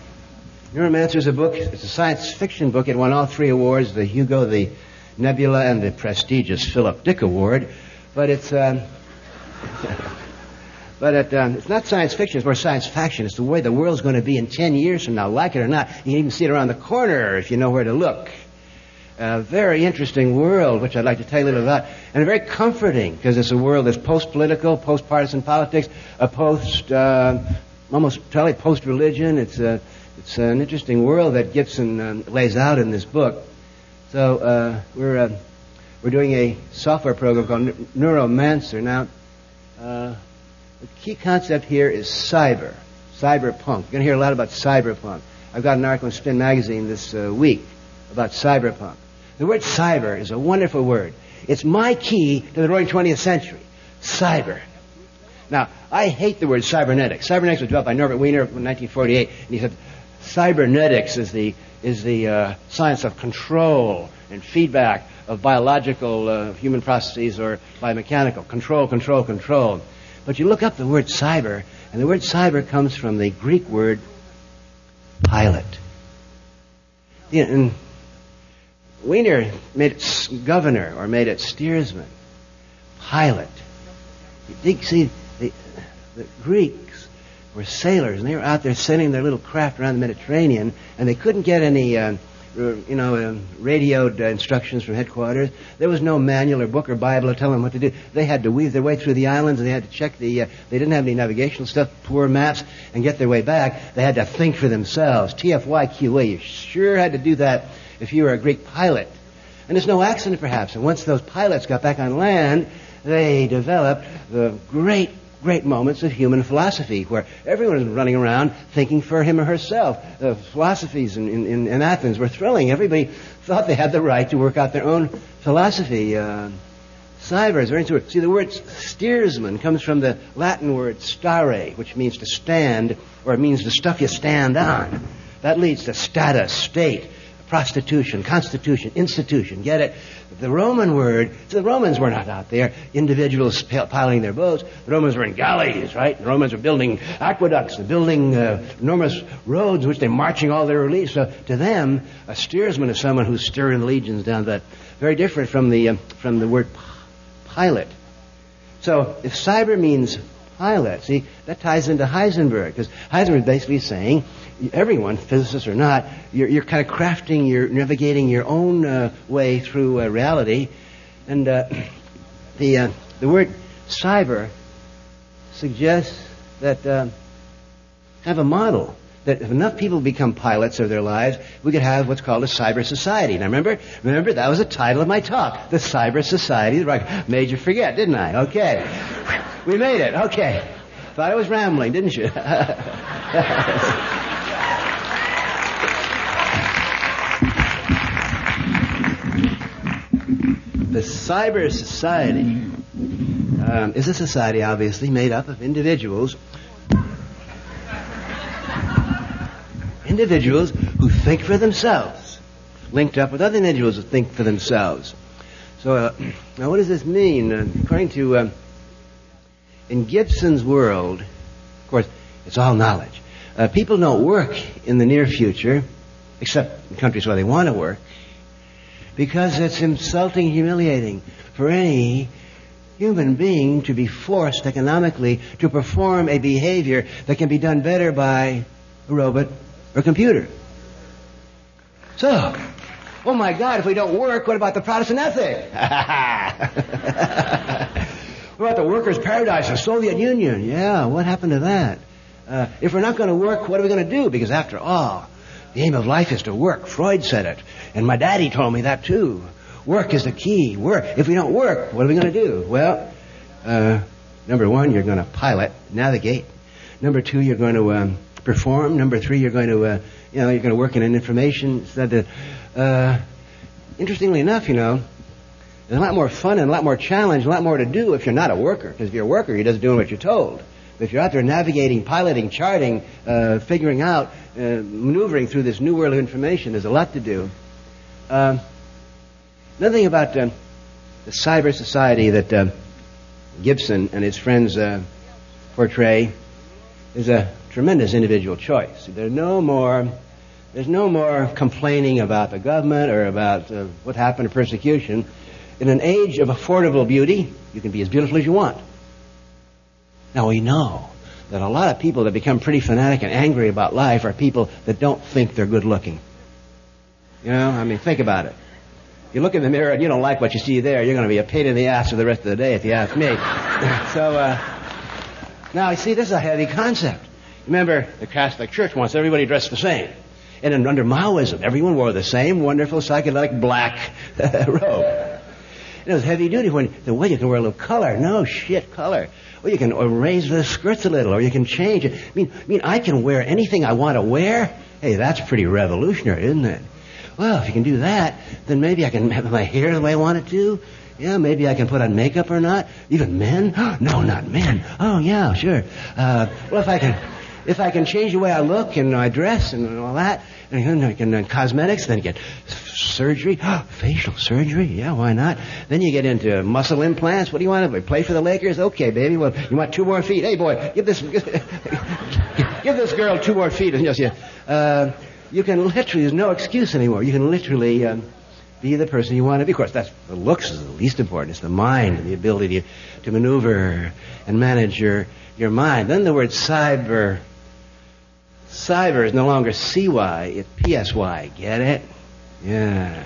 Neuromancer is a book, it's a science fiction book. It won all three awards the Hugo, the Nebula, and the prestigious Philip Dick Award. But it's. Um, But it, um, it's not science fiction, it's more science fiction. It's the way the world's going to be in 10 years from now, like it or not. You can even see it around the corner if you know where to look a very interesting world, which I'd like to tell you a little about, and very comforting because it's a world that's post-political, post-partisan politics, a post, uh, almost totally post-religion. It's a, it's an interesting world that Gibson um, lays out in this book. So uh, we're uh, we're doing a software program called Neuromancer. Now, uh, the key concept here is cyber, cyberpunk. You're going to hear a lot about cyberpunk. I've got an article in Spin Magazine this uh, week about cyberpunk. The word cyber is a wonderful word. It's my key to the roaring 20th century. Cyber. Now, I hate the word cybernetics. Cybernetics was developed by Norbert Wiener in 1948, and he said cybernetics is the, is the uh, science of control and feedback of biological uh, human processes or biomechanical. Control, control, control. But you look up the word cyber, and the word cyber comes from the Greek word pilot. And Wiener made it governor or made it steersman, pilot. You see, the, the Greeks were sailors, and they were out there sailing their little craft around the Mediterranean, and they couldn't get any, uh, you know, uh, radioed uh, instructions from headquarters. There was no manual or book or Bible to tell them what to do. They had to weave their way through the islands, and they had to check the. Uh, they didn't have any navigational stuff, poor maps, and get their way back. They had to think for themselves. TFYQA. You sure had to do that if you were a Greek pilot. And it's no accident, perhaps. And once those pilots got back on land, they developed the great, great moments of human philosophy, where everyone was running around thinking for him or herself. The philosophies in, in, in Athens were thrilling. Everybody thought they had the right to work out their own philosophy. Uh, is very interesting. See, the word steersman comes from the Latin word stare, which means to stand, or it means the stuff you stand on. That leads to status, state prostitution, constitution, institution. Get it? The Roman word, so the Romans were not out there, individuals piling their boats. The Romans were in galleys, right? The Romans were building aqueducts, they're building uh, enormous roads, which they're marching all their reliefs. So to them, a steersman is someone who's steering the legions down that. Very different from the, uh, from the word pilot. So if cyber means pilot, see, that ties into Heisenberg, because Heisenberg is basically saying everyone, physicists or not, you're, you're kind of crafting, you're navigating your own uh, way through uh, reality. And uh, the, uh, the word cyber suggests that uh, have a model that if enough people become pilots of their lives, we could have what's called a cyber society. Now remember, remember that was the title of my talk, the cyber society. Made you forget, didn't I? Okay, we made it. Okay, thought I was rambling, didn't you? cyber society. Um, is a society obviously made up of individuals individuals who think for themselves, linked up with other individuals who think for themselves. So, uh, now what does this mean? Uh, according to, uh, in Gibson's world, of course, it's all knowledge. Uh, people don't work in the near future, except in countries where they want to work, because it's insulting, humiliating for any human being to be forced economically to perform a behavior that can be done better by a robot or computer. So, oh my God, if we don't work, what about the Protestant ethic? what about the workers' paradise, the Soviet Union? Yeah, what happened to that? Uh, if we're not going to work, what are we going to do? Because after all, the aim of life is to work. Freud said it. And my daddy told me that too. Work is the key. Work. If we don't work, what are we going to do? Well, uh, number one, you're going to pilot, navigate. Number two, you're going to um, perform. Number three, you're going to, uh, you know, you're going to work in an information. That, uh, interestingly enough, you know, there's a lot more fun and a lot more challenge, a lot more to do if you're not a worker. Because if you're a worker, you're just doing what you're told. If you're out there navigating, piloting, charting, uh, figuring out, uh, maneuvering through this new world of information, there's a lot to do. Um, another thing about uh, the cyber society that uh, Gibson and his friends uh, portray is a tremendous individual choice. There's no more, there's no more complaining about the government or about uh, what happened to persecution. In an age of affordable beauty, you can be as beautiful as you want. Now we know that a lot of people that become pretty fanatic and angry about life are people that don't think they're good looking. You know, I mean, think about it. You look in the mirror and you don't like what you see there, you're going to be a pain in the ass for the rest of the day, if you ask me. so, uh, now, you see, this is a heavy concept. Remember, the Catholic Church wants everybody dressed the same. And under Maoism, everyone wore the same wonderful psychedelic black robe. It was heavy duty when the way you can wear a little color. No shit, color. Well, you can raise the skirts a little, or you can change it. I mean, I mean, I can wear anything I want to wear. Hey, that's pretty revolutionary, isn't it? Well, if you can do that, then maybe I can have my hair the way I want it to. Yeah, maybe I can put on makeup or not. Even men? no, not men. Oh, yeah, sure. Uh, well, if I can, if I can change the way I look and I dress and all that, and I can uh, cosmetics, then you get surgery, facial surgery. Yeah, why not? Then you get into muscle implants. What do you want to play for the Lakers? Okay, baby. Well, you want two more feet? Hey, boy, give this give this girl two more feet, and just uh, you can literally. There's no excuse anymore. You can literally. Um, be the person you want to be. Of course, that's the looks is the least important. It's the mind and the ability to, to maneuver and manage your your mind. Then the word cyber cyber is no longer CY, it's PSY. Get it? Yeah.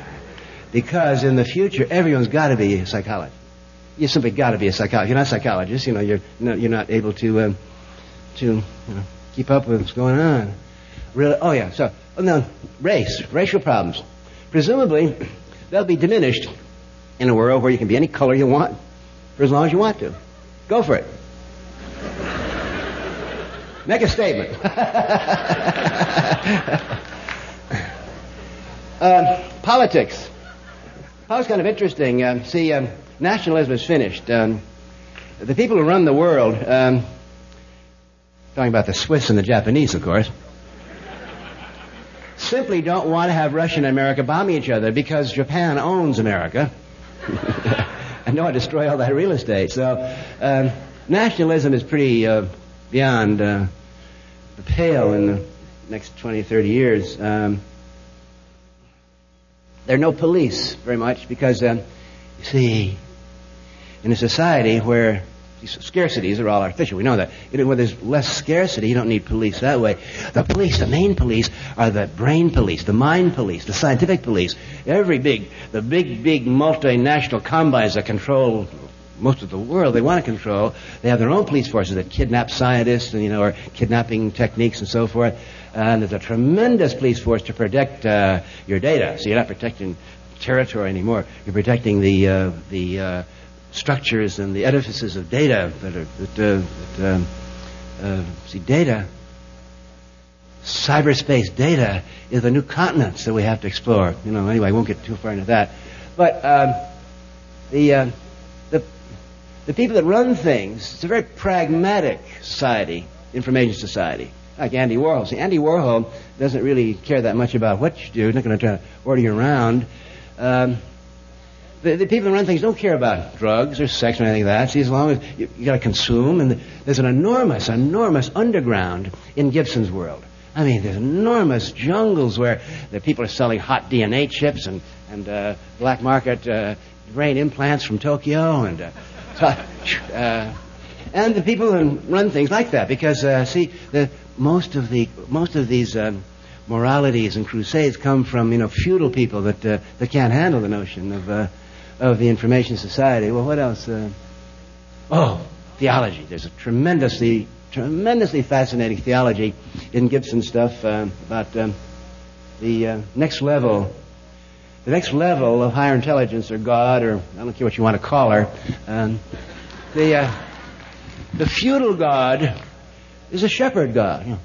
Because in the future, everyone's got to be a psychologist. You simply got to be a psychologist. You're not a psychologist. You know, you're not, you're not able to um, to you know, keep up with what's going on. Really? Oh yeah. So, oh, now race, racial problems. Presumably, they'll be diminished in a world where you can be any color you want for as long as you want to. Go for it. Make a statement. uh, politics. Politics kind of interesting. Uh, see, um, nationalism is finished. Um, the people who run the world, um, talking about the Swiss and the Japanese, of course, simply don't want to have Russia and America bombing each other because Japan owns America and don't want to destroy all that real estate. So, um, nationalism is pretty uh, beyond uh, the pale in the next 20, 30 years. Um, there are no police very much because, um, you see, in a society where scarcities are all artificial, we know that. Where there's less scarcity, you don't need police that way. The police, the main police, are the brain police, the mind police, the scientific police. Every big, the big, big multinational combines that control most of the world they want to control. They have their own police forces that kidnap scientists and you know, or kidnapping techniques and so forth. And there's a tremendous police force to protect uh, your data. So you're not protecting territory anymore. You're protecting the uh, the uh, structures and the edifices of data that are that, uh, that um, uh, see data. Cyberspace data is the new continents that we have to explore. You know, anyway, I won't get too far into that. But um, the the people that run things, it's a very pragmatic society, information society. Like Andy Warhol. See, Andy Warhol doesn't really care that much about what you do. He's not going to try to order you around. Um, the, the, people that run things don't care about drugs or sex or anything like that. See, as long as you, you got to consume, and the, there's an enormous, enormous underground in Gibson's world. I mean, there's enormous jungles where the people are selling hot DNA chips and and uh, black market uh, brain implants from Tokyo and uh, uh, and the people who run things like that because uh, see the most of the most of these um, moralities and crusades come from you know feudal people that uh, that can't handle the notion of uh, of the information society. Well, what else? Uh, oh, theology. There's a tremendously tremendously fascinating theology in Gibson stuff uh, about um, the next level. The next level of higher intelligence, or God, or I don't care what you want to call her, um, the the feudal God is a shepherd God. You know,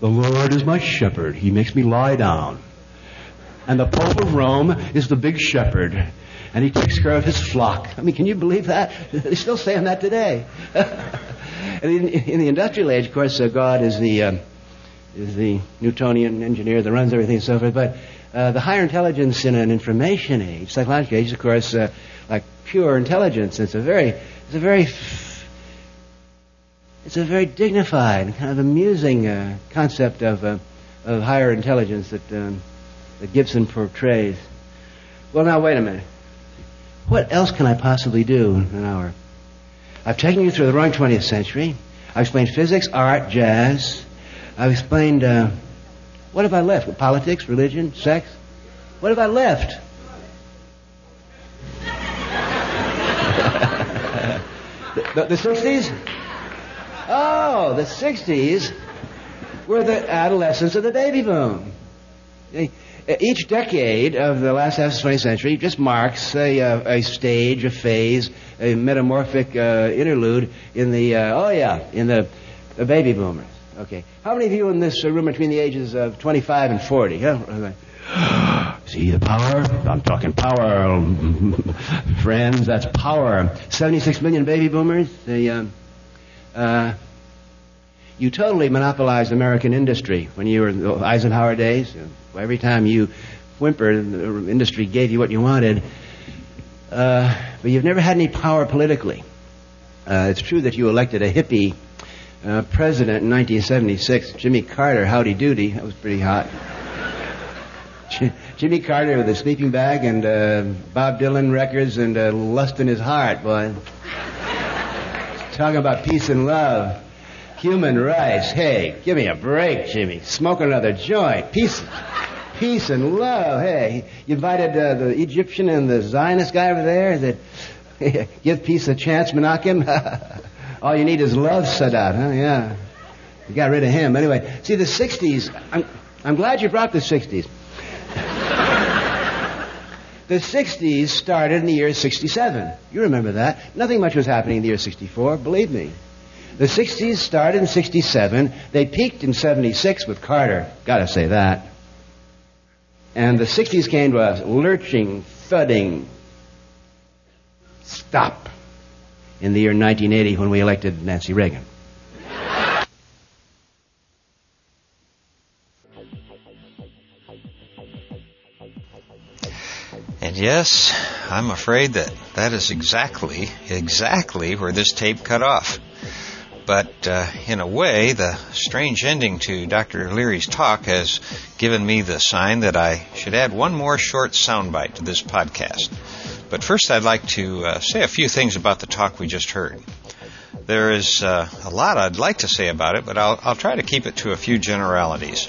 the Lord is my shepherd. He makes me lie down. And the Pope of Rome is the big shepherd. And he takes care of his flock. I mean, can you believe that? They're still saying that today. and in, in, the industrial age, of course, uh, God is the, uh, is the Newtonian engineer that runs everything and so forth. But uh, the higher intelligence in an information age, psychological age, of course, uh, like pure intelligence. It's a very, it's a very it's a very dignified, kind of amusing uh, concept of, uh, of higher intelligence that, um, that Gibson portrays. Well, now, wait a minute. What else can I possibly do in an hour? I've taken you through the wrong 20th century. I've explained physics, art, jazz. I've explained. Uh, what have I left? Politics, religion, sex? What have I left? the, the, the 60s? Oh, the 60s were the adolescence of the baby boom. Each decade of the last half of the 20th century just marks a, uh, a stage, a phase, a metamorphic uh, interlude in the, uh, oh yeah, in the, the, baby boomers. Okay. How many of you in this room are between the ages of 25 and 40? Huh? See the power? I'm talking power, friends. That's power. 76 million baby boomers. They, um, uh, you totally monopolized American industry when you were in the Eisenhower days. Every time you whimpered, the industry gave you what you wanted. Uh, but you've never had any power politically. Uh, it's true that you elected a hippie uh, president in 1976, Jimmy Carter. Howdy doody, that was pretty hot. Jimmy Carter with a sleeping bag and uh, Bob Dylan records and uh, lust in his heart, boy. Talking about peace and love. Human rights. Hey, give me a break, Jimmy. Smoke another joint. Peace, peace and love. Hey, you invited uh, the Egyptian and the Zionist guy over there that give peace a chance, Menachem. All you need is love, Sadat. Huh? Yeah. You got rid of him. Anyway, see the 60s. I'm, I'm glad you brought the 60s. The 60s started in the year 67. You remember that. Nothing much was happening in the year 64, believe me. The 60s started in 67. They peaked in 76 with Carter. Gotta say that. And the 60s came to a lurching, thudding stop in the year 1980 when we elected Nancy Reagan. And yes, I'm afraid that that is exactly, exactly where this tape cut off. But uh, in a way, the strange ending to Dr. Leary's talk has given me the sign that I should add one more short soundbite to this podcast. But first, I'd like to uh, say a few things about the talk we just heard. There is uh, a lot I'd like to say about it, but I'll, I'll try to keep it to a few generalities.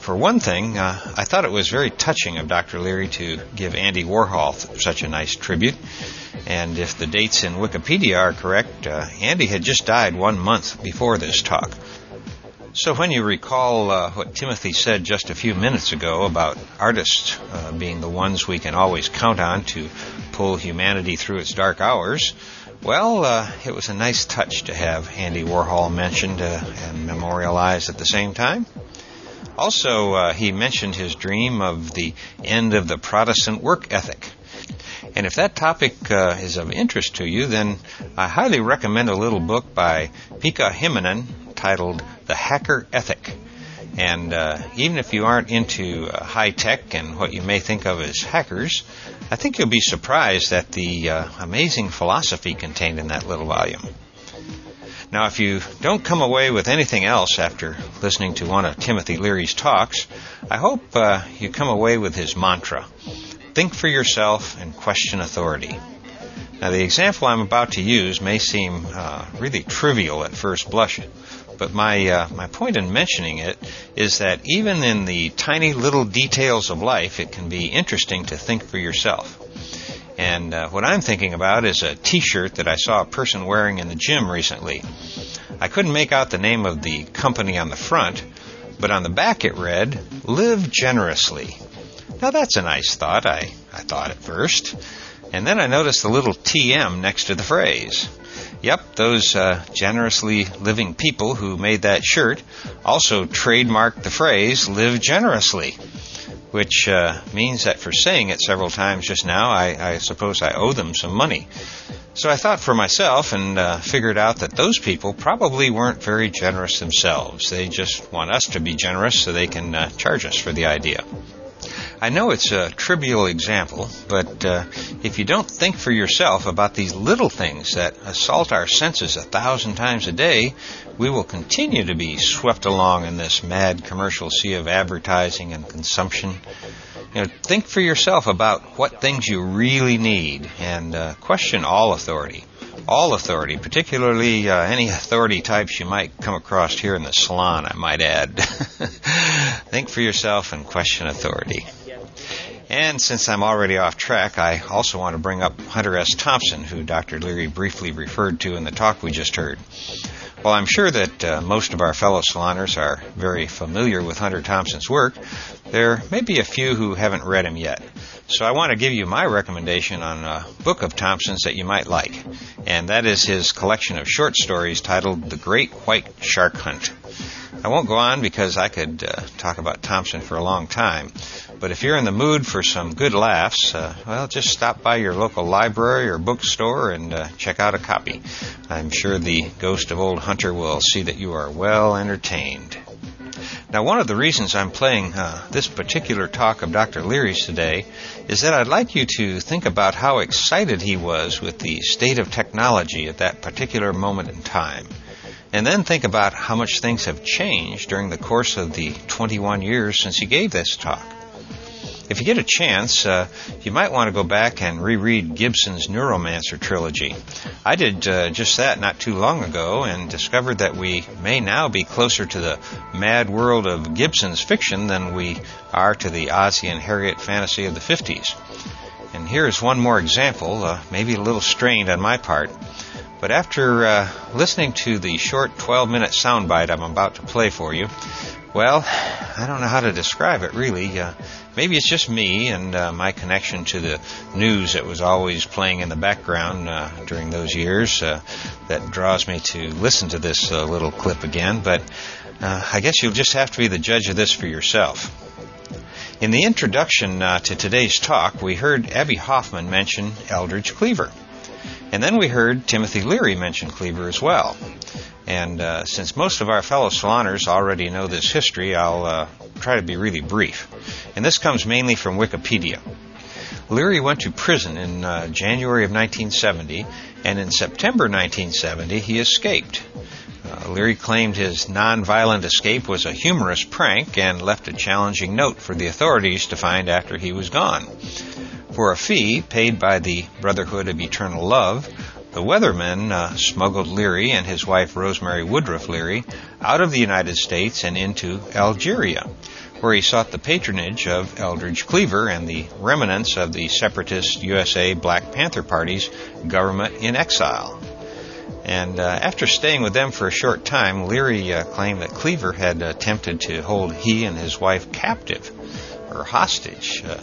For one thing, uh, I thought it was very touching of Dr. Leary to give Andy Warhol such a nice tribute. And if the dates in Wikipedia are correct, uh, Andy had just died one month before this talk. So when you recall uh, what Timothy said just a few minutes ago about artists uh, being the ones we can always count on to pull humanity through its dark hours, well, uh, it was a nice touch to have Andy Warhol mentioned uh, and memorialized at the same time. Also, uh, he mentioned his dream of the end of the Protestant work ethic. And if that topic uh, is of interest to you, then I highly recommend a little book by Pekka Himanen titled The Hacker Ethic. And uh, even if you aren't into uh, high tech and what you may think of as hackers, I think you'll be surprised at the uh, amazing philosophy contained in that little volume. Now, if you don't come away with anything else after listening to one of Timothy Leary's talks, I hope uh, you come away with his mantra think for yourself and question authority. Now, the example I'm about to use may seem uh, really trivial at first blush, but my uh, my point in mentioning it is that even in the tiny little details of life, it can be interesting to think for yourself. And uh, what I'm thinking about is a T-shirt that I saw a person wearing in the gym recently. I couldn't make out the name of the company on the front, but on the back it read, "Live generously." Now that's a nice thought. I I thought at first, and then I noticed the little TM next to the phrase. Yep, those uh, generously living people who made that shirt also trademarked the phrase "live generously." which uh, means that for saying it several times just now, I, I, suppose I owe them some money. So I thought for myself and uh, figured out that those people probably weren't very generous themselves. They just want us to be generous so they can uh, charge us for the idea. I know it's a trivial example, but uh, if you don't think for yourself about these little things that assault our senses a thousand times a day, we will continue to be swept along in this mad commercial sea of advertising and consumption. You know, think for yourself about what things you really need and uh, question all authority. All authority, particularly uh, any authority types you might come across here in the salon, I might add. think for yourself and question authority. And since I'm already off track, I also want to bring up Hunter S. Thompson, who Dr. Leary briefly referred to in the talk we just heard. While I'm sure that uh, most of our fellow saloners are very familiar with Hunter Thompson's work, there may be a few who haven't read him yet. So I want to give you my recommendation on a book of Thompson's that you might like, and that is his collection of short stories titled The Great White Shark Hunt. I won't go on because I could uh, talk about Thompson for a long time, but if you're in the mood for some good laughs, uh, well, just stop by your local library or bookstore and uh, check out a copy. I'm sure the ghost of old Hunter will see that you are well entertained. Now, one of the reasons I'm playing uh, this particular talk of Dr. Leary's today is that I'd like you to think about how excited he was with the state of technology at that particular moment in time. And then think about how much things have changed during the course of the 21 years since he gave this talk if you get a chance, uh, you might want to go back and reread Gibson's Neuromancer trilogy. I did uh, just that not too long ago and discovered that we may now be closer to the mad world of Gibson's fiction than we are to the Ozzie and Harriet fantasy of the 50s. And here's one more example, uh, maybe a little strained on my part. But after uh, listening to the short 12 minute soundbite I'm about to play for you, well, I don't know how to describe it really. Uh, maybe it's just me and uh, my connection to the news that was always playing in the background uh, during those years uh, that draws me to listen to this uh, little clip again. But uh, I guess you'll just have to be the judge of this for yourself. In the introduction uh, to today's talk, we heard Abbie Hoffman mention Eldridge Cleaver. And then we heard Timothy Leary mention Cleaver as well. And uh, since most of our fellow saloners already know this history, I'll uh, try to be really brief. And this comes mainly from Wikipedia. Leary went to prison in uh, January of 1970, and in September 1970 he escaped. Uh, Leary claimed his nonviolent escape was a humorous prank and left a challenging note for the authorities to find after he was gone. For a fee paid by the Brotherhood of Eternal Love, the Weathermen uh, smuggled Leary and his wife Rosemary Woodruff Leary out of the United States and into Algeria, where he sought the patronage of Eldridge Cleaver and the remnants of the separatist USA Black Panther Party's government in exile. And uh, after staying with them for a short time, Leary uh, claimed that Cleaver had attempted to hold he and his wife captive or hostage. Uh,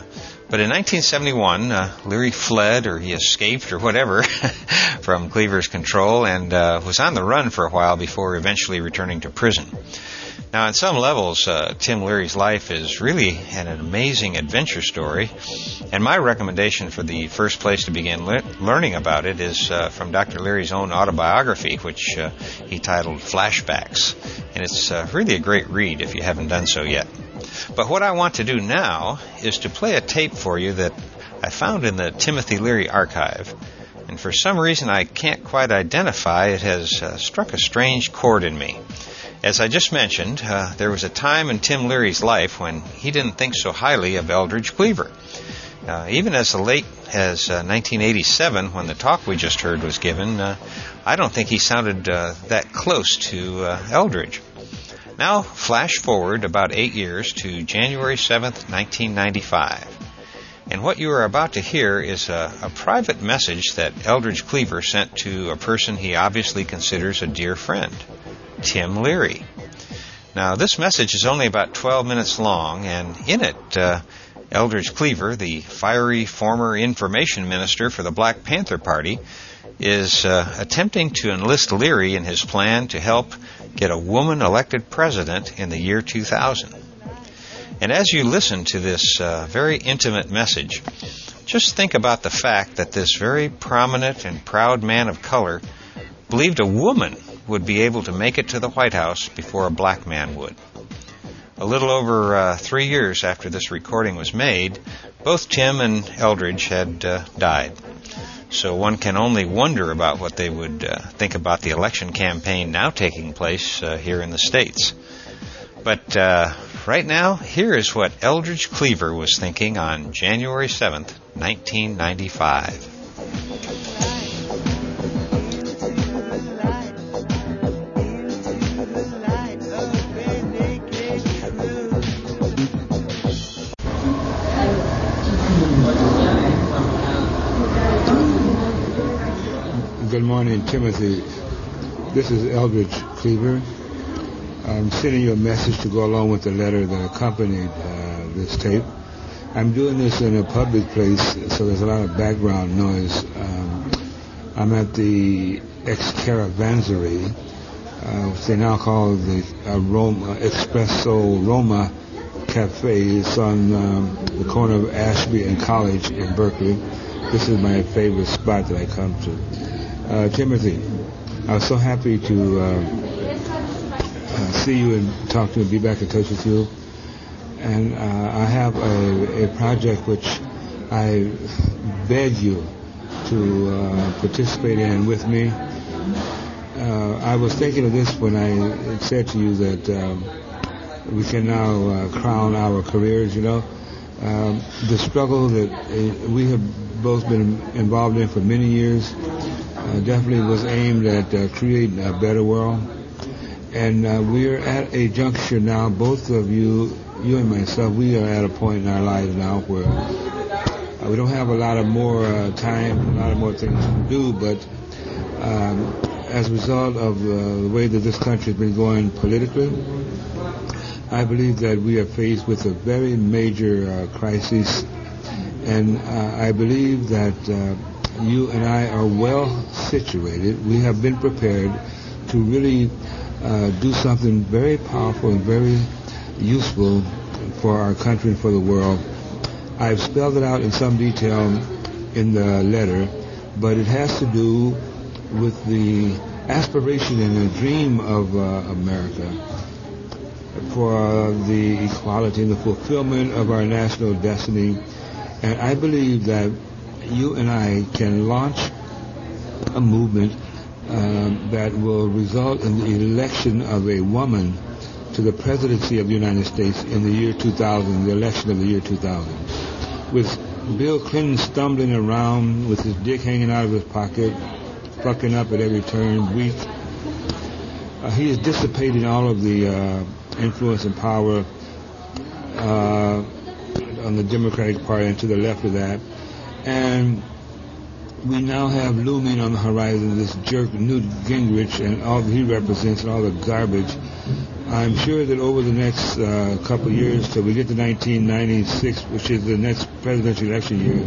but in 1971, uh, Leary fled or he escaped or whatever from Cleaver's control and uh, was on the run for a while before eventually returning to prison. Now, on some levels, uh, Tim Leary's life is really an amazing adventure story, and my recommendation for the first place to begin le- learning about it is uh, from Dr. Leary's own autobiography, which uh, he titled Flashbacks, and it's uh, really a great read if you haven't done so yet. But what I want to do now is to play a tape for you that I found in the Timothy Leary archive, and for some reason I can't quite identify, it has uh, struck a strange chord in me. As I just mentioned, uh, there was a time in Tim Leary's life when he didn't think so highly of Eldridge Cleaver. Uh, even as late as uh, 1987, when the talk we just heard was given, uh, I don't think he sounded uh, that close to uh, Eldridge. Now, flash forward about eight years to January 7th, 1995. And what you are about to hear is a, a private message that Eldridge Cleaver sent to a person he obviously considers a dear friend. Tim Leary. Now, this message is only about 12 minutes long, and in it, uh, Eldridge Cleaver, the fiery former information minister for the Black Panther Party, is uh, attempting to enlist Leary in his plan to help get a woman elected president in the year 2000. And as you listen to this uh, very intimate message, just think about the fact that this very prominent and proud man of color believed a woman would be able to make it to the White House before a black man would. A little over uh, three years after this recording was made, both Tim and Eldridge had uh, died. So one can only wonder about what they would uh, think about the election campaign now taking place uh, here in the States. But uh, right now, here is what Eldridge Cleaver was thinking on January 7th, 1995. Timothy. This is Eldridge Cleaver. I'm sending you a message to go along with the letter that accompanied uh, this tape. I'm doing this in a public place, so there's a lot of background noise. Um, I'm at the ex-caravanserai, uh, which they now call the uh, Roma, Espresso Roma Cafe. It's on um, the corner of Ashby and College in Berkeley. This is my favorite spot that I come to. Uh, Timothy, I was so happy to uh, uh, see you and talk to you and be back in touch with you. And uh, I have a, a, project which I beg you to uh, participate in with me. Uh, I was thinking of this when I said to you that um, we can now crown our careers, you know. Um, the struggle that we have both been involved in for many years uh, definitely was aimed at uh, creating a better world. And uh, we're at a juncture now, both of you, you and myself, we are at a point in our lives now where uh, we don't have a lot of more uh, time, a lot of more things to do, but um, as a result of uh, the way that this country has been going politically, I believe that we are faced with a very major crisis, and I believe that you and I are well situated. We have been prepared to really uh, do something very powerful and very useful for our country and for the world. I've spelled it out in some detail in the letter, but it has to do with the aspiration and the dream of uh, America for the equality and the fulfillment of our national destiny. And I believe that you and I can launch a movement um, that will result in the election of a woman to the presidency of the United States in the year 2000, the election of the year 2000. With Bill Clinton stumbling around with his dick hanging out of his pocket, fucking up at every turn, weak. Uh, he is dissipating all of the uh, influence and power uh, on the Democratic Party and to the left of that. And we now have looming on the horizon this jerk Newt Gingrich and all he represents and all the garbage. I'm sure that over the next uh, couple of years, till we get to 1996, which is the next presidential election year,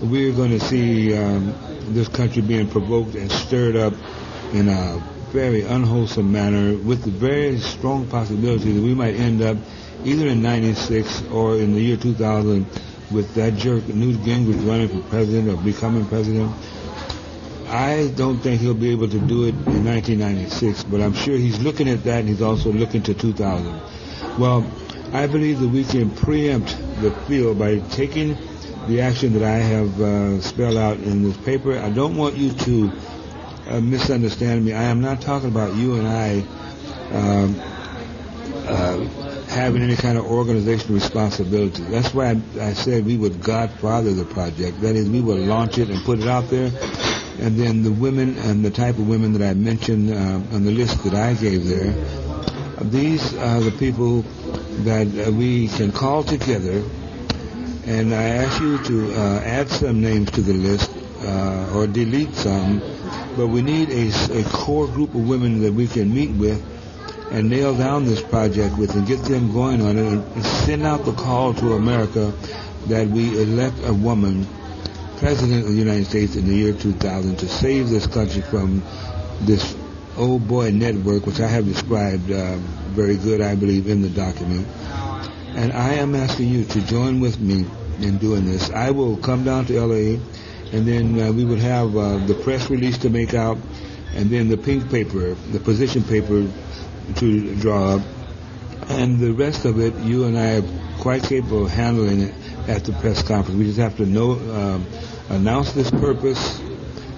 we're going to see um, this country being provoked and stirred up in a very unwholesome manner with the very strong possibility that we might end up either in 96 or in the year 2000 with that jerk Newt Gingrich running for president or becoming president. I don't think he'll be able to do it in 1996, but I'm sure he's looking at that and he's also looking to 2000. Well, I believe that we can preempt the field by taking the action that I have uh, spelled out in this paper. I don't want you to uh, misunderstand me. I am not talking about you and I um, uh, having any kind of organizational responsibility. That's why I, I said we would godfather the project. That is, we would launch it and put it out there. And then the women and the type of women that I mentioned uh, on the list that I gave there, these are the people that uh, we can call together. And I ask you to uh, add some names to the list uh, or delete some but we need a, a core group of women that we can meet with and nail down this project with and get them going on it and send out the call to America that we elect a woman president of the United States in the year 2000 to save this country from this old boy network, which I have described uh, very good, I believe, in the document. And I am asking you to join with me in doing this. I will come down to LA and then uh, we would have uh, the press release to make out, and then the pink paper, the position paper to draw up, and the rest of it, you and I are quite capable of handling it at the press conference. We just have to know, um, announce this purpose,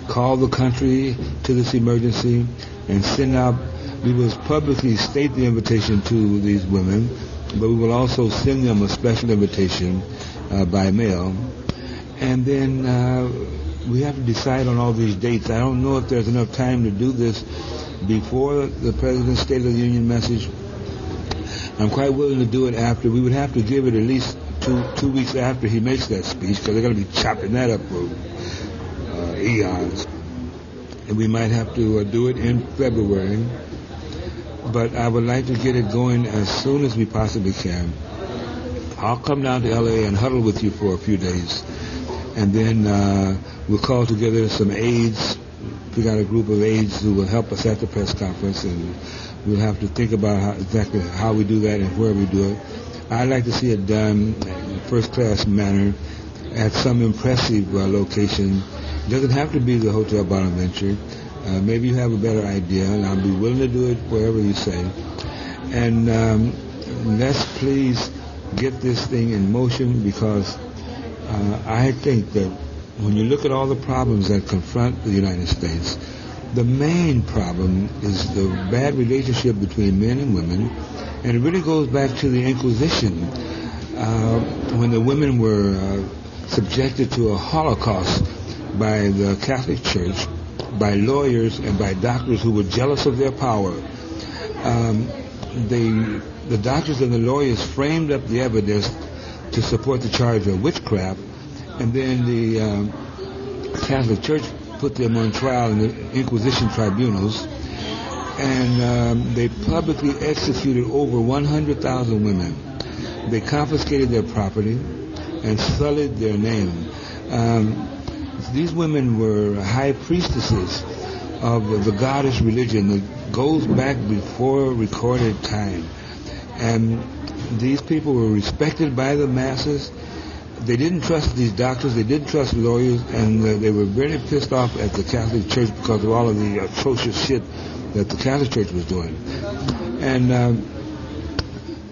call the country to this emergency, and send out. We will publicly state the invitation to these women, but we will also send them a special invitation uh, by mail and then uh, we have to decide on all these dates. I don't know if there's enough time to do this before the President's State of the Union message. I'm quite willing to do it after. We would have to give it at least two two weeks after he makes that speech because they're going to be chopping that up for uh, eons. And we might have to uh, do it in February. But I would like to get it going as soon as we possibly can. I'll come down to LA and huddle with you for a few days and then uh, we'll call together some aides. We got a group of aides who will help us at the press conference, and we'll have to think about how, exactly how we do that and where we do it. I'd like to see it done in first-class manner at some impressive uh, location. It doesn't have to be the Hotel Bonaventure. Uh, maybe you have a better idea, and I'll be willing to do it wherever you say. And um, let's please get this thing in motion because uh, I think that when you look at all the problems that confront the United States, the main problem is the bad relationship between men and women, and it really goes back to the Inquisition, uh, when the women were uh, subjected to a Holocaust by the Catholic Church, by lawyers and by doctors who were jealous of their power. Um, they, the doctors and the lawyers framed up the evidence to support the charge of witchcraft, and then the um, Catholic Church put them on trial in the Inquisition tribunals, and um, they publicly executed over 100,000 women. They confiscated their property and sullied their name. Um, these women were high priestesses of the goddess religion that goes back before recorded time. And these people were respected by the masses. They didn't trust these doctors. They didn't trust lawyers, and uh, they were very pissed off at the Catholic Church because of all of the atrocious shit that the Catholic Church was doing. And uh,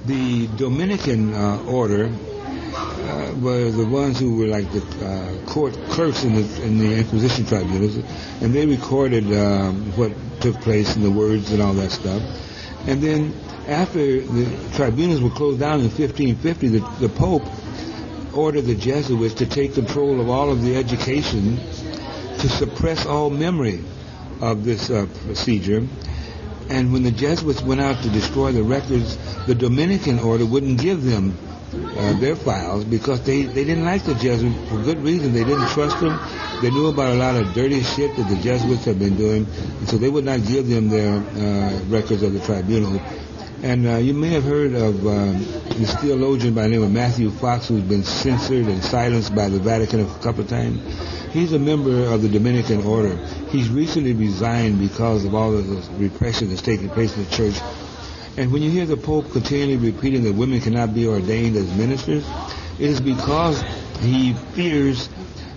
the Dominican uh, order uh, were the ones who were like the uh, court clerks in the, in the Inquisition tribunals, and they recorded um, what took place and the words and all that stuff. And then after the tribunals were closed down in 1550, the, the Pope ordered the Jesuits to take control of all of the education to suppress all memory of this uh, procedure. And when the Jesuits went out to destroy the records, the Dominican order wouldn't give them uh, their files because they, they didn't like the Jesuits for good reason. They didn't trust them. They knew about a lot of dirty shit that the Jesuits had been doing, and so they would not give them their uh, records of the tribunal. And uh, you may have heard of um, this theologian by the name of Matthew Fox, who's been censored and silenced by the Vatican a couple of times. He's a member of the Dominican Order. He's recently resigned because of all of the repression that's taking place in the church. And when you hear the Pope continually repeating that women cannot be ordained as ministers, it is because he fears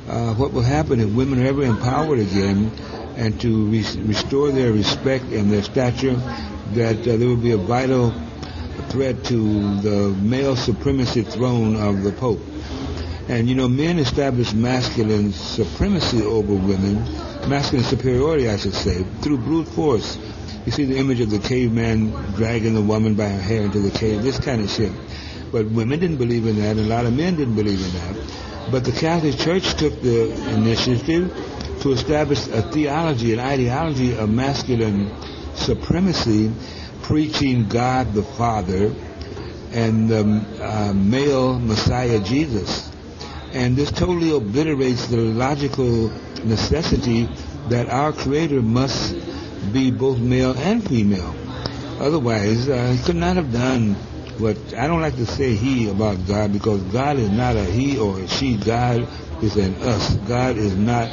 uh, what will happen if women are ever empowered again and to re- restore their respect and their stature, that uh, there will be a vital threat to the male supremacy throne of the Pope. And you know, men establish masculine supremacy over women, masculine superiority, I should say, through brute force. You see the image of the caveman dragging the woman by her hair into the cave, this kind of shit. But women didn't believe in that, and a lot of men didn't believe in that. But the Catholic Church took the initiative to establish a theology, an ideology of masculine supremacy, preaching God the Father and the uh, male Messiah Jesus. And this totally obliterates the logical necessity that our Creator must be both male and female. Otherwise, uh, he could not have done what I don't like to say he about God because God is not a he or a she. God is an us. God is not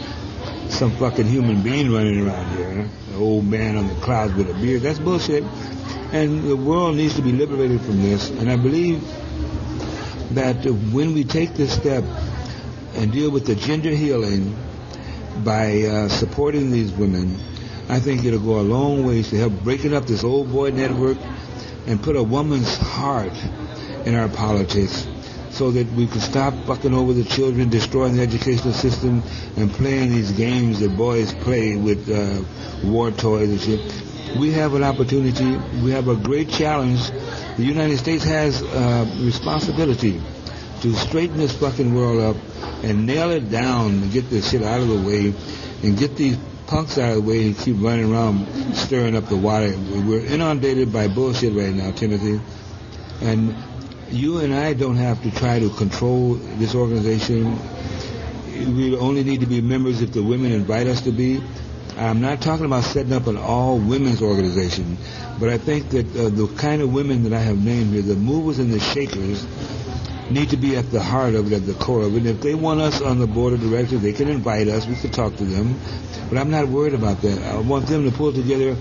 some fucking human being running around here. An old man on the clouds with a beard. That's bullshit. And the world needs to be liberated from this. And I believe that when we take this step and deal with the gender healing by uh, supporting these women, I think it'll go a long ways to help breaking up this old boy network and put a woman's heart in our politics so that we can stop fucking over the children, destroying the educational system, and playing these games that boys play with uh, war toys and shit. We have an opportunity. We have a great challenge. The United States has a responsibility to straighten this fucking world up and nail it down and get this shit out of the way and get these punks out of the way and keep running around stirring up the water. We're inundated by bullshit right now, Timothy. And you and I don't have to try to control this organization. We only need to be members if the women invite us to be. I'm not talking about setting up an all women's organization, but I think that uh, the kind of women that I have named here, the movers and the shakers, need to be at the heart of it, at the core of it. And if they want us on the board of directors, they can invite us. We can talk to them. But I'm not worried about that. I want them to pull together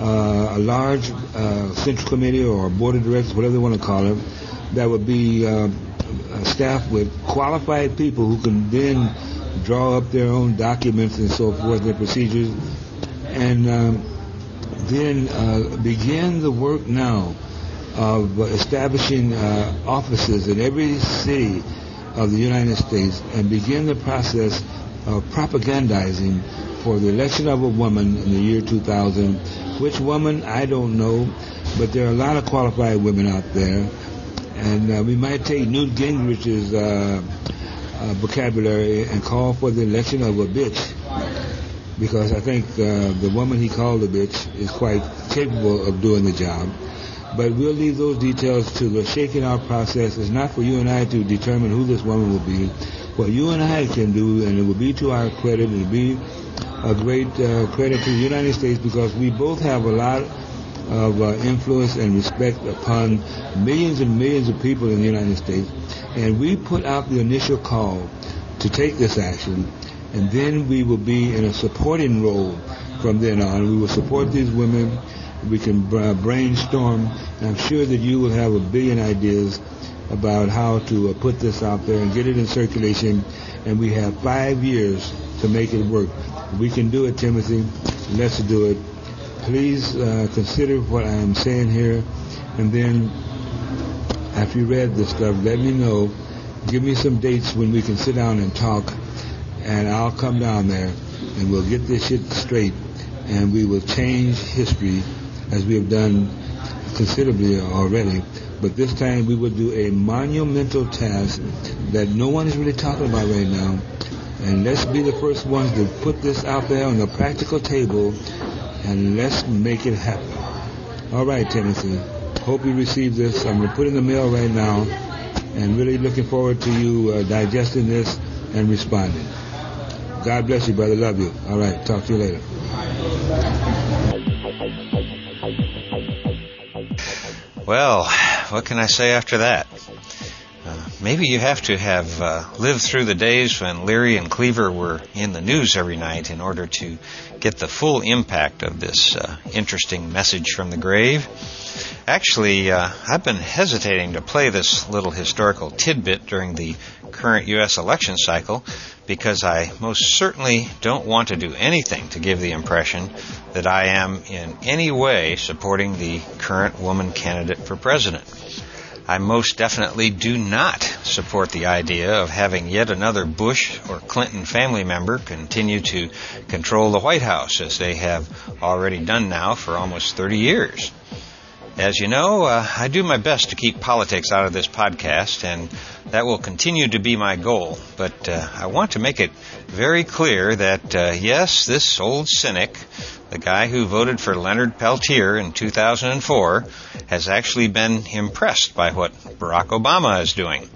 uh, a large uh, central committee or board of directors, whatever they want to call it, that would be uh, staffed with qualified people who can then draw up their own documents and so forth, their procedures, and um, then uh, begin the work now of establishing uh, offices in every city of the United States and begin the process of propagandizing for the election of a woman in the year 2000. Which woman, I don't know, but there are a lot of qualified women out there. And uh, we might take Newt Gingrich's uh, uh, vocabulary and call for the election of a bitch. Because I think uh, the woman he called a bitch is quite capable of doing the job. But we'll leave those details to the shaking out process. It's not for you and I to determine who this woman will be. What you and I can do, and it will be to our credit, it will be a great uh, credit to the United States because we both have a lot of uh, influence and respect upon millions and millions of people in the United States. And we put out the initial call to take this action, and then we will be in a supporting role from then on. We will support these women. We can uh, brainstorm. And I'm sure that you will have a billion ideas about how to uh, put this out there and get it in circulation. And we have five years to make it work. We can do it, Timothy. Let's do it. Please uh, consider what I am saying here, and then after you read this stuff, let me know. Give me some dates when we can sit down and talk, and I'll come down there, and we'll get this shit straight, and we will change history as we have done considerably already. But this time we will do a monumental task that no one is really talking about right now. And let's be the first ones to put this out there on the practical table and let's make it happen. All right, Timothy. Hope you receive this. I'm going to put in the mail right now and really looking forward to you uh, digesting this and responding. God bless you, brother. Love you. All right. Talk to you later. Well, what can I say after that? Maybe you have to have uh, lived through the days when Leary and Cleaver were in the news every night in order to get the full impact of this uh, interesting message from the grave. Actually, uh, I've been hesitating to play this little historical tidbit during the current U.S. election cycle because I most certainly don't want to do anything to give the impression that I am in any way supporting the current woman candidate for president. I most definitely do not support the idea of having yet another Bush or Clinton family member continue to control the White House as they have already done now for almost 30 years. As you know, uh, I do my best to keep politics out of this podcast, and that will continue to be my goal. But uh, I want to make it very clear that, uh, yes, this old cynic, the guy who voted for Leonard Peltier in 2004, has actually been impressed by what Barack Obama is doing.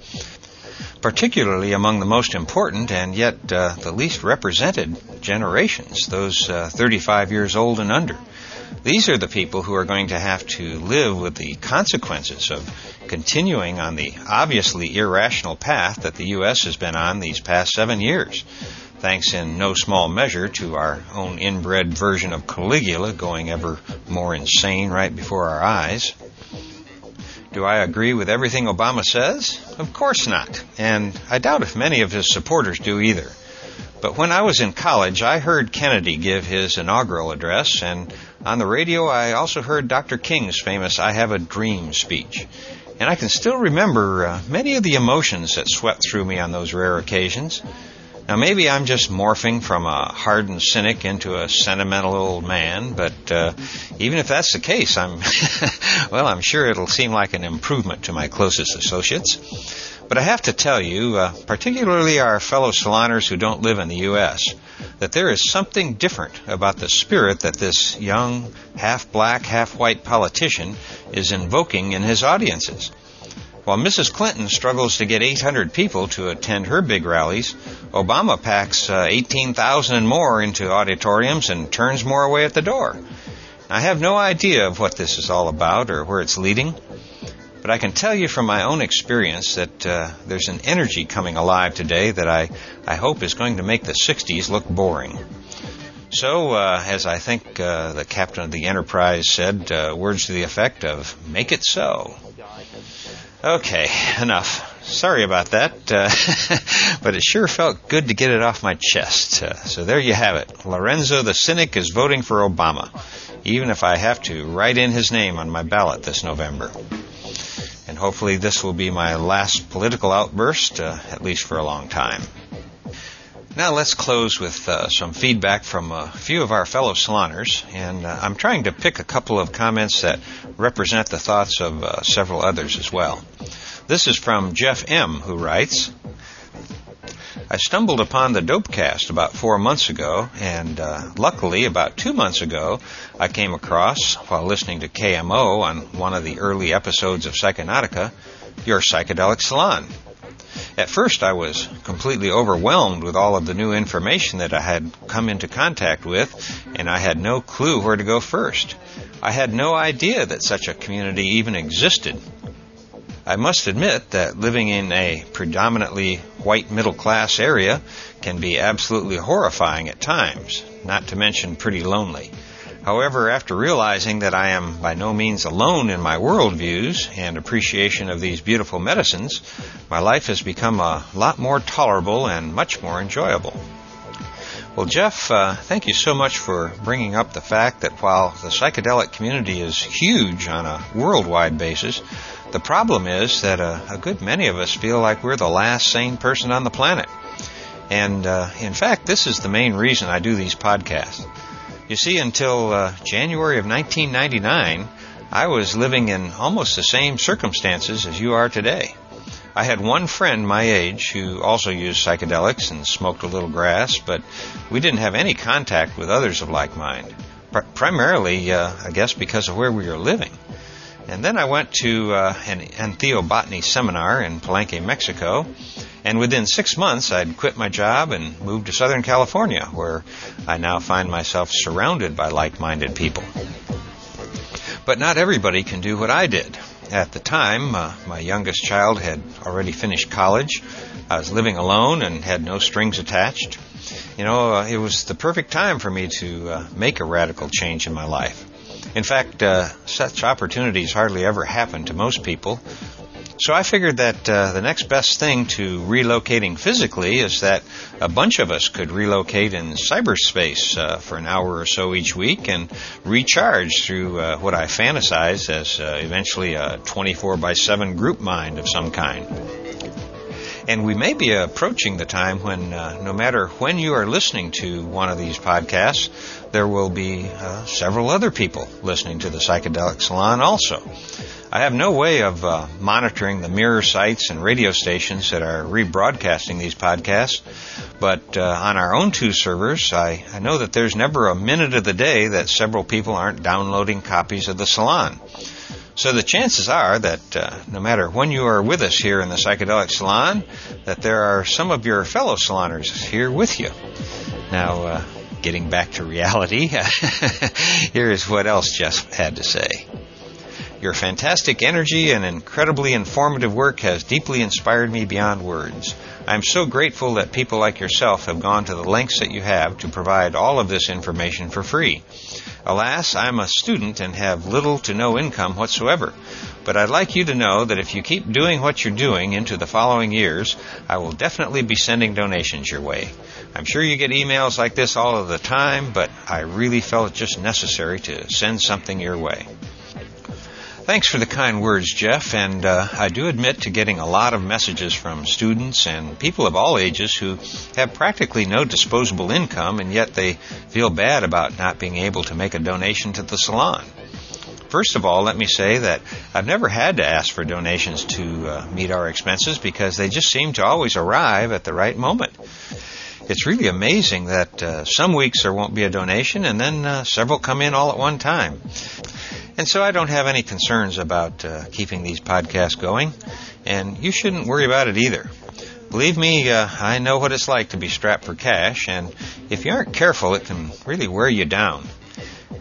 Particularly among the most important and yet uh, the least represented generations, those uh, 35 years old and under. These are the people who are going to have to live with the consequences of continuing on the obviously irrational path that the U.S. has been on these past seven years thanks in no small measure to our own inbred version of Caligula going ever more insane right before our eyes. Do I agree with everything Obama says? Of course not. And I doubt if many of his supporters do either. But when I was in college, I heard Kennedy give his inaugural address, and on the radio, I also heard Dr. King's famous I Have a Dream speech. And I can still remember uh, many of the emotions that swept through me on those rare occasions. Now, maybe I'm just morphing from a hardened cynic into a sentimental old man, but uh, even if that's the case, I'm well. I'm sure it'll seem like an improvement to my closest associates. But I have to tell you, uh, particularly our fellow saloners who don't live in the U.S., that there is something different about the spirit that this young, half black, half white politician is invoking in his audiences. While Mrs. Clinton struggles to get 800 people to attend her big rallies, Obama packs uh, 18,000 and more into auditoriums and turns more away at the door. I have no idea of what this is all about or where it's leading, but I can tell you from my own experience that uh, there's an energy coming alive today that I, I hope is going to make the 60s look boring. So, uh, as I think uh, the captain of the Enterprise said, uh, words to the effect of, make it so. Okay, enough. Sorry about that, uh, but it sure felt good to get it off my chest. Uh, so there you have it. Lorenzo the Cynic is voting for Obama, even if I have to write in his name on my ballot this November. And hopefully this will be my last political outburst, uh, at least for a long time. Now let's close with uh, some feedback from a few of our fellow saloners, and uh, I'm trying to pick a couple of comments that represent the thoughts of uh, several others as well. This is from Jeff M., who writes, I stumbled upon the Dopecast about four months ago, and uh, luckily, about two months ago, I came across, while listening to KMO on one of the early episodes of Psychonautica, your psychedelic salon. At first, I was completely overwhelmed with all of the new information that I had come into contact with, and I had no clue where to go first. I had no idea that such a community even existed. I must admit that living in a predominantly white middle class area can be absolutely horrifying at times, not to mention pretty lonely. However, after realizing that I am by no means alone in my worldviews and appreciation of these beautiful medicines, my life has become a lot more tolerable and much more enjoyable. Well, Jeff, uh, thank you so much for bringing up the fact that while the psychedelic community is huge on a worldwide basis, the problem is that uh, a good many of us feel like we're the last sane person on the planet. And uh, in fact, this is the main reason I do these podcasts. You see, until uh, January of 1999, I was living in almost the same circumstances as you are today. I had one friend my age who also used psychedelics and smoked a little grass, but we didn't have any contact with others of like mind. Pr- primarily, uh, I guess, because of where we were living. And then I went to uh, an entheobotany seminar in Palenque, Mexico, and within six months, I'd quit my job and moved to Southern California, where I now find myself surrounded by like minded people. But not everybody can do what I did. at the time, uh, my youngest child had already finished college. I was living alone and had no strings attached. You know, uh, it was the perfect time for me to uh, make a radical change in my life. In fact, uh, such opportunities hardly ever happen to most people. So I figured that uh, the next best thing to relocating physically is that a bunch of us could relocate in cyberspace uh, for an hour or so each week and recharge through uh, what I fantasize as uh, eventually a 24 by 7 group mind of some kind. And we may be approaching the time when, uh, no matter when you are listening to one of these podcasts, there will be uh, several other people listening to the Psychedelic Salon also. I have no way of uh, monitoring the mirror sites and radio stations that are rebroadcasting these podcasts, but uh, on our own two servers, I, I know that there's never a minute of the day that several people aren't downloading copies of the Salon. So the chances are that uh, no matter when you are with us here in the Psychedelic Salon, that there are some of your fellow saloners here with you. Now, uh, getting back to reality, here is what else Jeff had to say. Your fantastic energy and incredibly informative work has deeply inspired me beyond words. I'm so grateful that people like yourself have gone to the lengths that you have to provide all of this information for free. Alas, I'm a student and have little to no income whatsoever. But I'd like you to know that if you keep doing what you're doing into the following years, I will definitely be sending donations your way. I'm sure you get emails like this all of the time, but I really felt it just necessary to send something your way. Thanks for the kind words, Jeff, and uh, I do admit to getting a lot of messages from students and people of all ages who have practically no disposable income and yet they feel bad about not being able to make a donation to the salon. First of all, let me say that I've never had to ask for donations to uh, meet our expenses because they just seem to always arrive at the right moment. It's really amazing that uh, some weeks there won't be a donation and then uh, several come in all at one time. And so I don't have any concerns about uh, keeping these podcasts going, and you shouldn't worry about it either. Believe me, uh, I know what it's like to be strapped for cash, and if you aren't careful, it can really wear you down.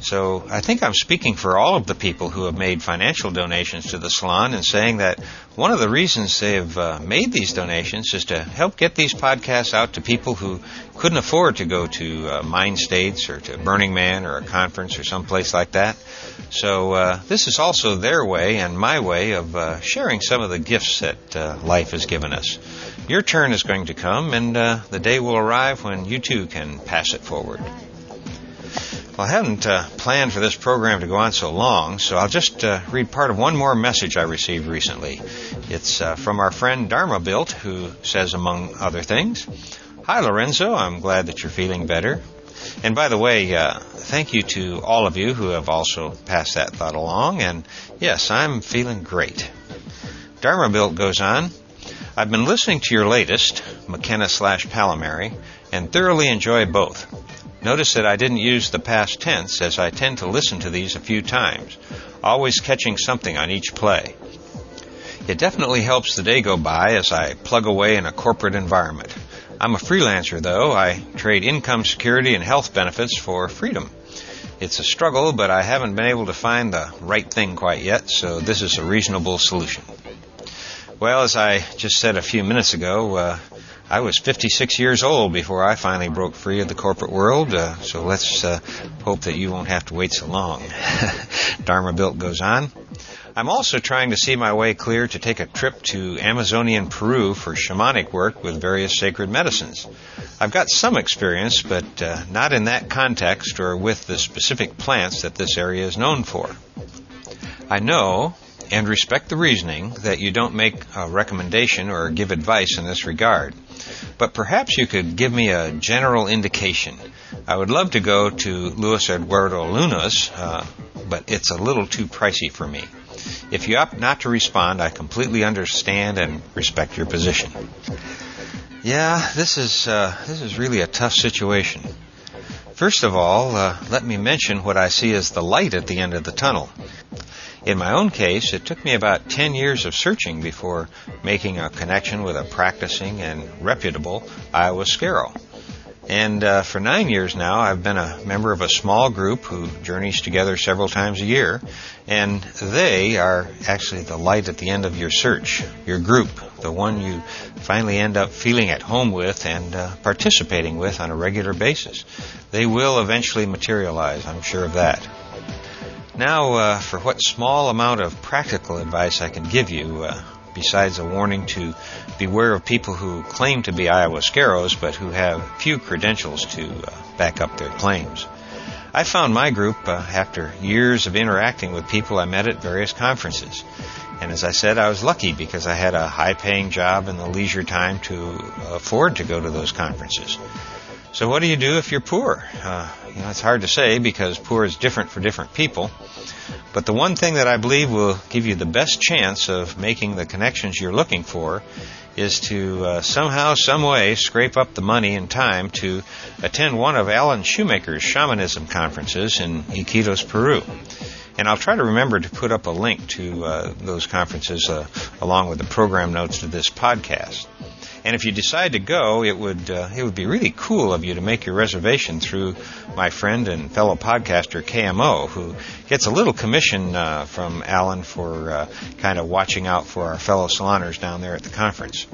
So I think I'm speaking for all of the people who have made financial donations to the salon and saying that one of the reasons they've uh, made these donations is to help get these podcasts out to people who couldn't afford to go to uh, Mind States or to Burning Man or a conference or someplace like that. So uh, this is also their way and my way of uh, sharing some of the gifts that uh, life has given us. Your turn is going to come, and uh, the day will arrive when you too can pass it forward. Well, I hadn't uh, planned for this program to go on so long, so I'll just uh, read part of one more message I received recently. It's uh, from our friend Dharma Built, who says, among other things, Hi, Lorenzo. I'm glad that you're feeling better. And by the way, uh, thank you to all of you who have also passed that thought along. And yes, I'm feeling great. Dharma Built goes on. I've been listening to your latest, McKenna slash Palomary, and thoroughly enjoy both. Notice that I didn't use the past tense as I tend to listen to these a few times, always catching something on each play. It definitely helps the day go by as I plug away in a corporate environment. I'm a freelancer though. I trade income security and health benefits for freedom. It's a struggle, but I haven't been able to find the right thing quite yet, so this is a reasonable solution. Well, as I just said a few minutes ago, uh, I was 56 years old before I finally broke free of the corporate world, uh, so let's uh, hope that you won't have to wait so long. Dharma Built goes on. I'm also trying to see my way clear to take a trip to Amazonian Peru for shamanic work with various sacred medicines. I've got some experience, but uh, not in that context or with the specific plants that this area is known for. I know and respect the reasoning that you don't make a recommendation or give advice in this regard. But perhaps you could give me a general indication. I would love to go to Luis Eduardo Luna's, uh, but it's a little too pricey for me. If you opt not to respond, I completely understand and respect your position. Yeah, this is uh, this is really a tough situation. First of all, uh, let me mention what I see as the light at the end of the tunnel. In my own case, it took me about 10 years of searching before making a connection with a practicing and reputable ayahuasquero. And uh, for nine years now, I've been a member of a small group who journeys together several times a year. And they are actually the light at the end of your search, your group, the one you finally end up feeling at home with and uh, participating with on a regular basis. They will eventually materialize, I'm sure of that. Now, uh, for what small amount of practical advice I can give you, uh, besides a warning to beware of people who claim to be ayahuasqueros but who have few credentials to uh, back up their claims. I found my group uh, after years of interacting with people I met at various conferences. And as I said, I was lucky because I had a high paying job and the leisure time to afford to go to those conferences. So what do you do if you're poor? Uh, you know, it's hard to say because poor is different for different people. But the one thing that I believe will give you the best chance of making the connections you're looking for is to uh, somehow, some way, scrape up the money and time to attend one of Alan Shoemaker's shamanism conferences in Iquitos, Peru. And I'll try to remember to put up a link to uh, those conferences uh, along with the program notes to this podcast. And if you decide to go, it would uh, it would be really cool of you to make your reservation through my friend and fellow podcaster KMO, who gets a little commission uh, from Alan for uh, kind of watching out for our fellow saloners down there at the conference.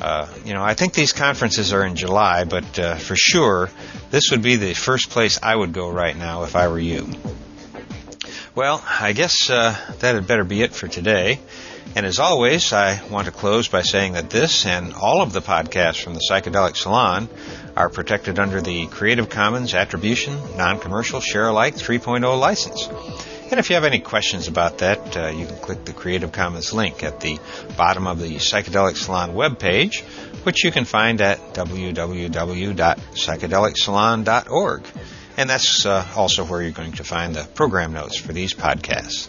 Uh, you know, I think these conferences are in July, but uh, for sure, this would be the first place I would go right now if I were you. Well, I guess uh, that had better be it for today. And as always, I want to close by saying that this and all of the podcasts from the Psychedelic Salon are protected under the Creative Commons Attribution Non-Commercial Share Alike 3.0 license. And if you have any questions about that, uh, you can click the Creative Commons link at the bottom of the Psychedelic Salon webpage, which you can find at www.psychedelicsalon.org. And that's uh, also where you're going to find the program notes for these podcasts.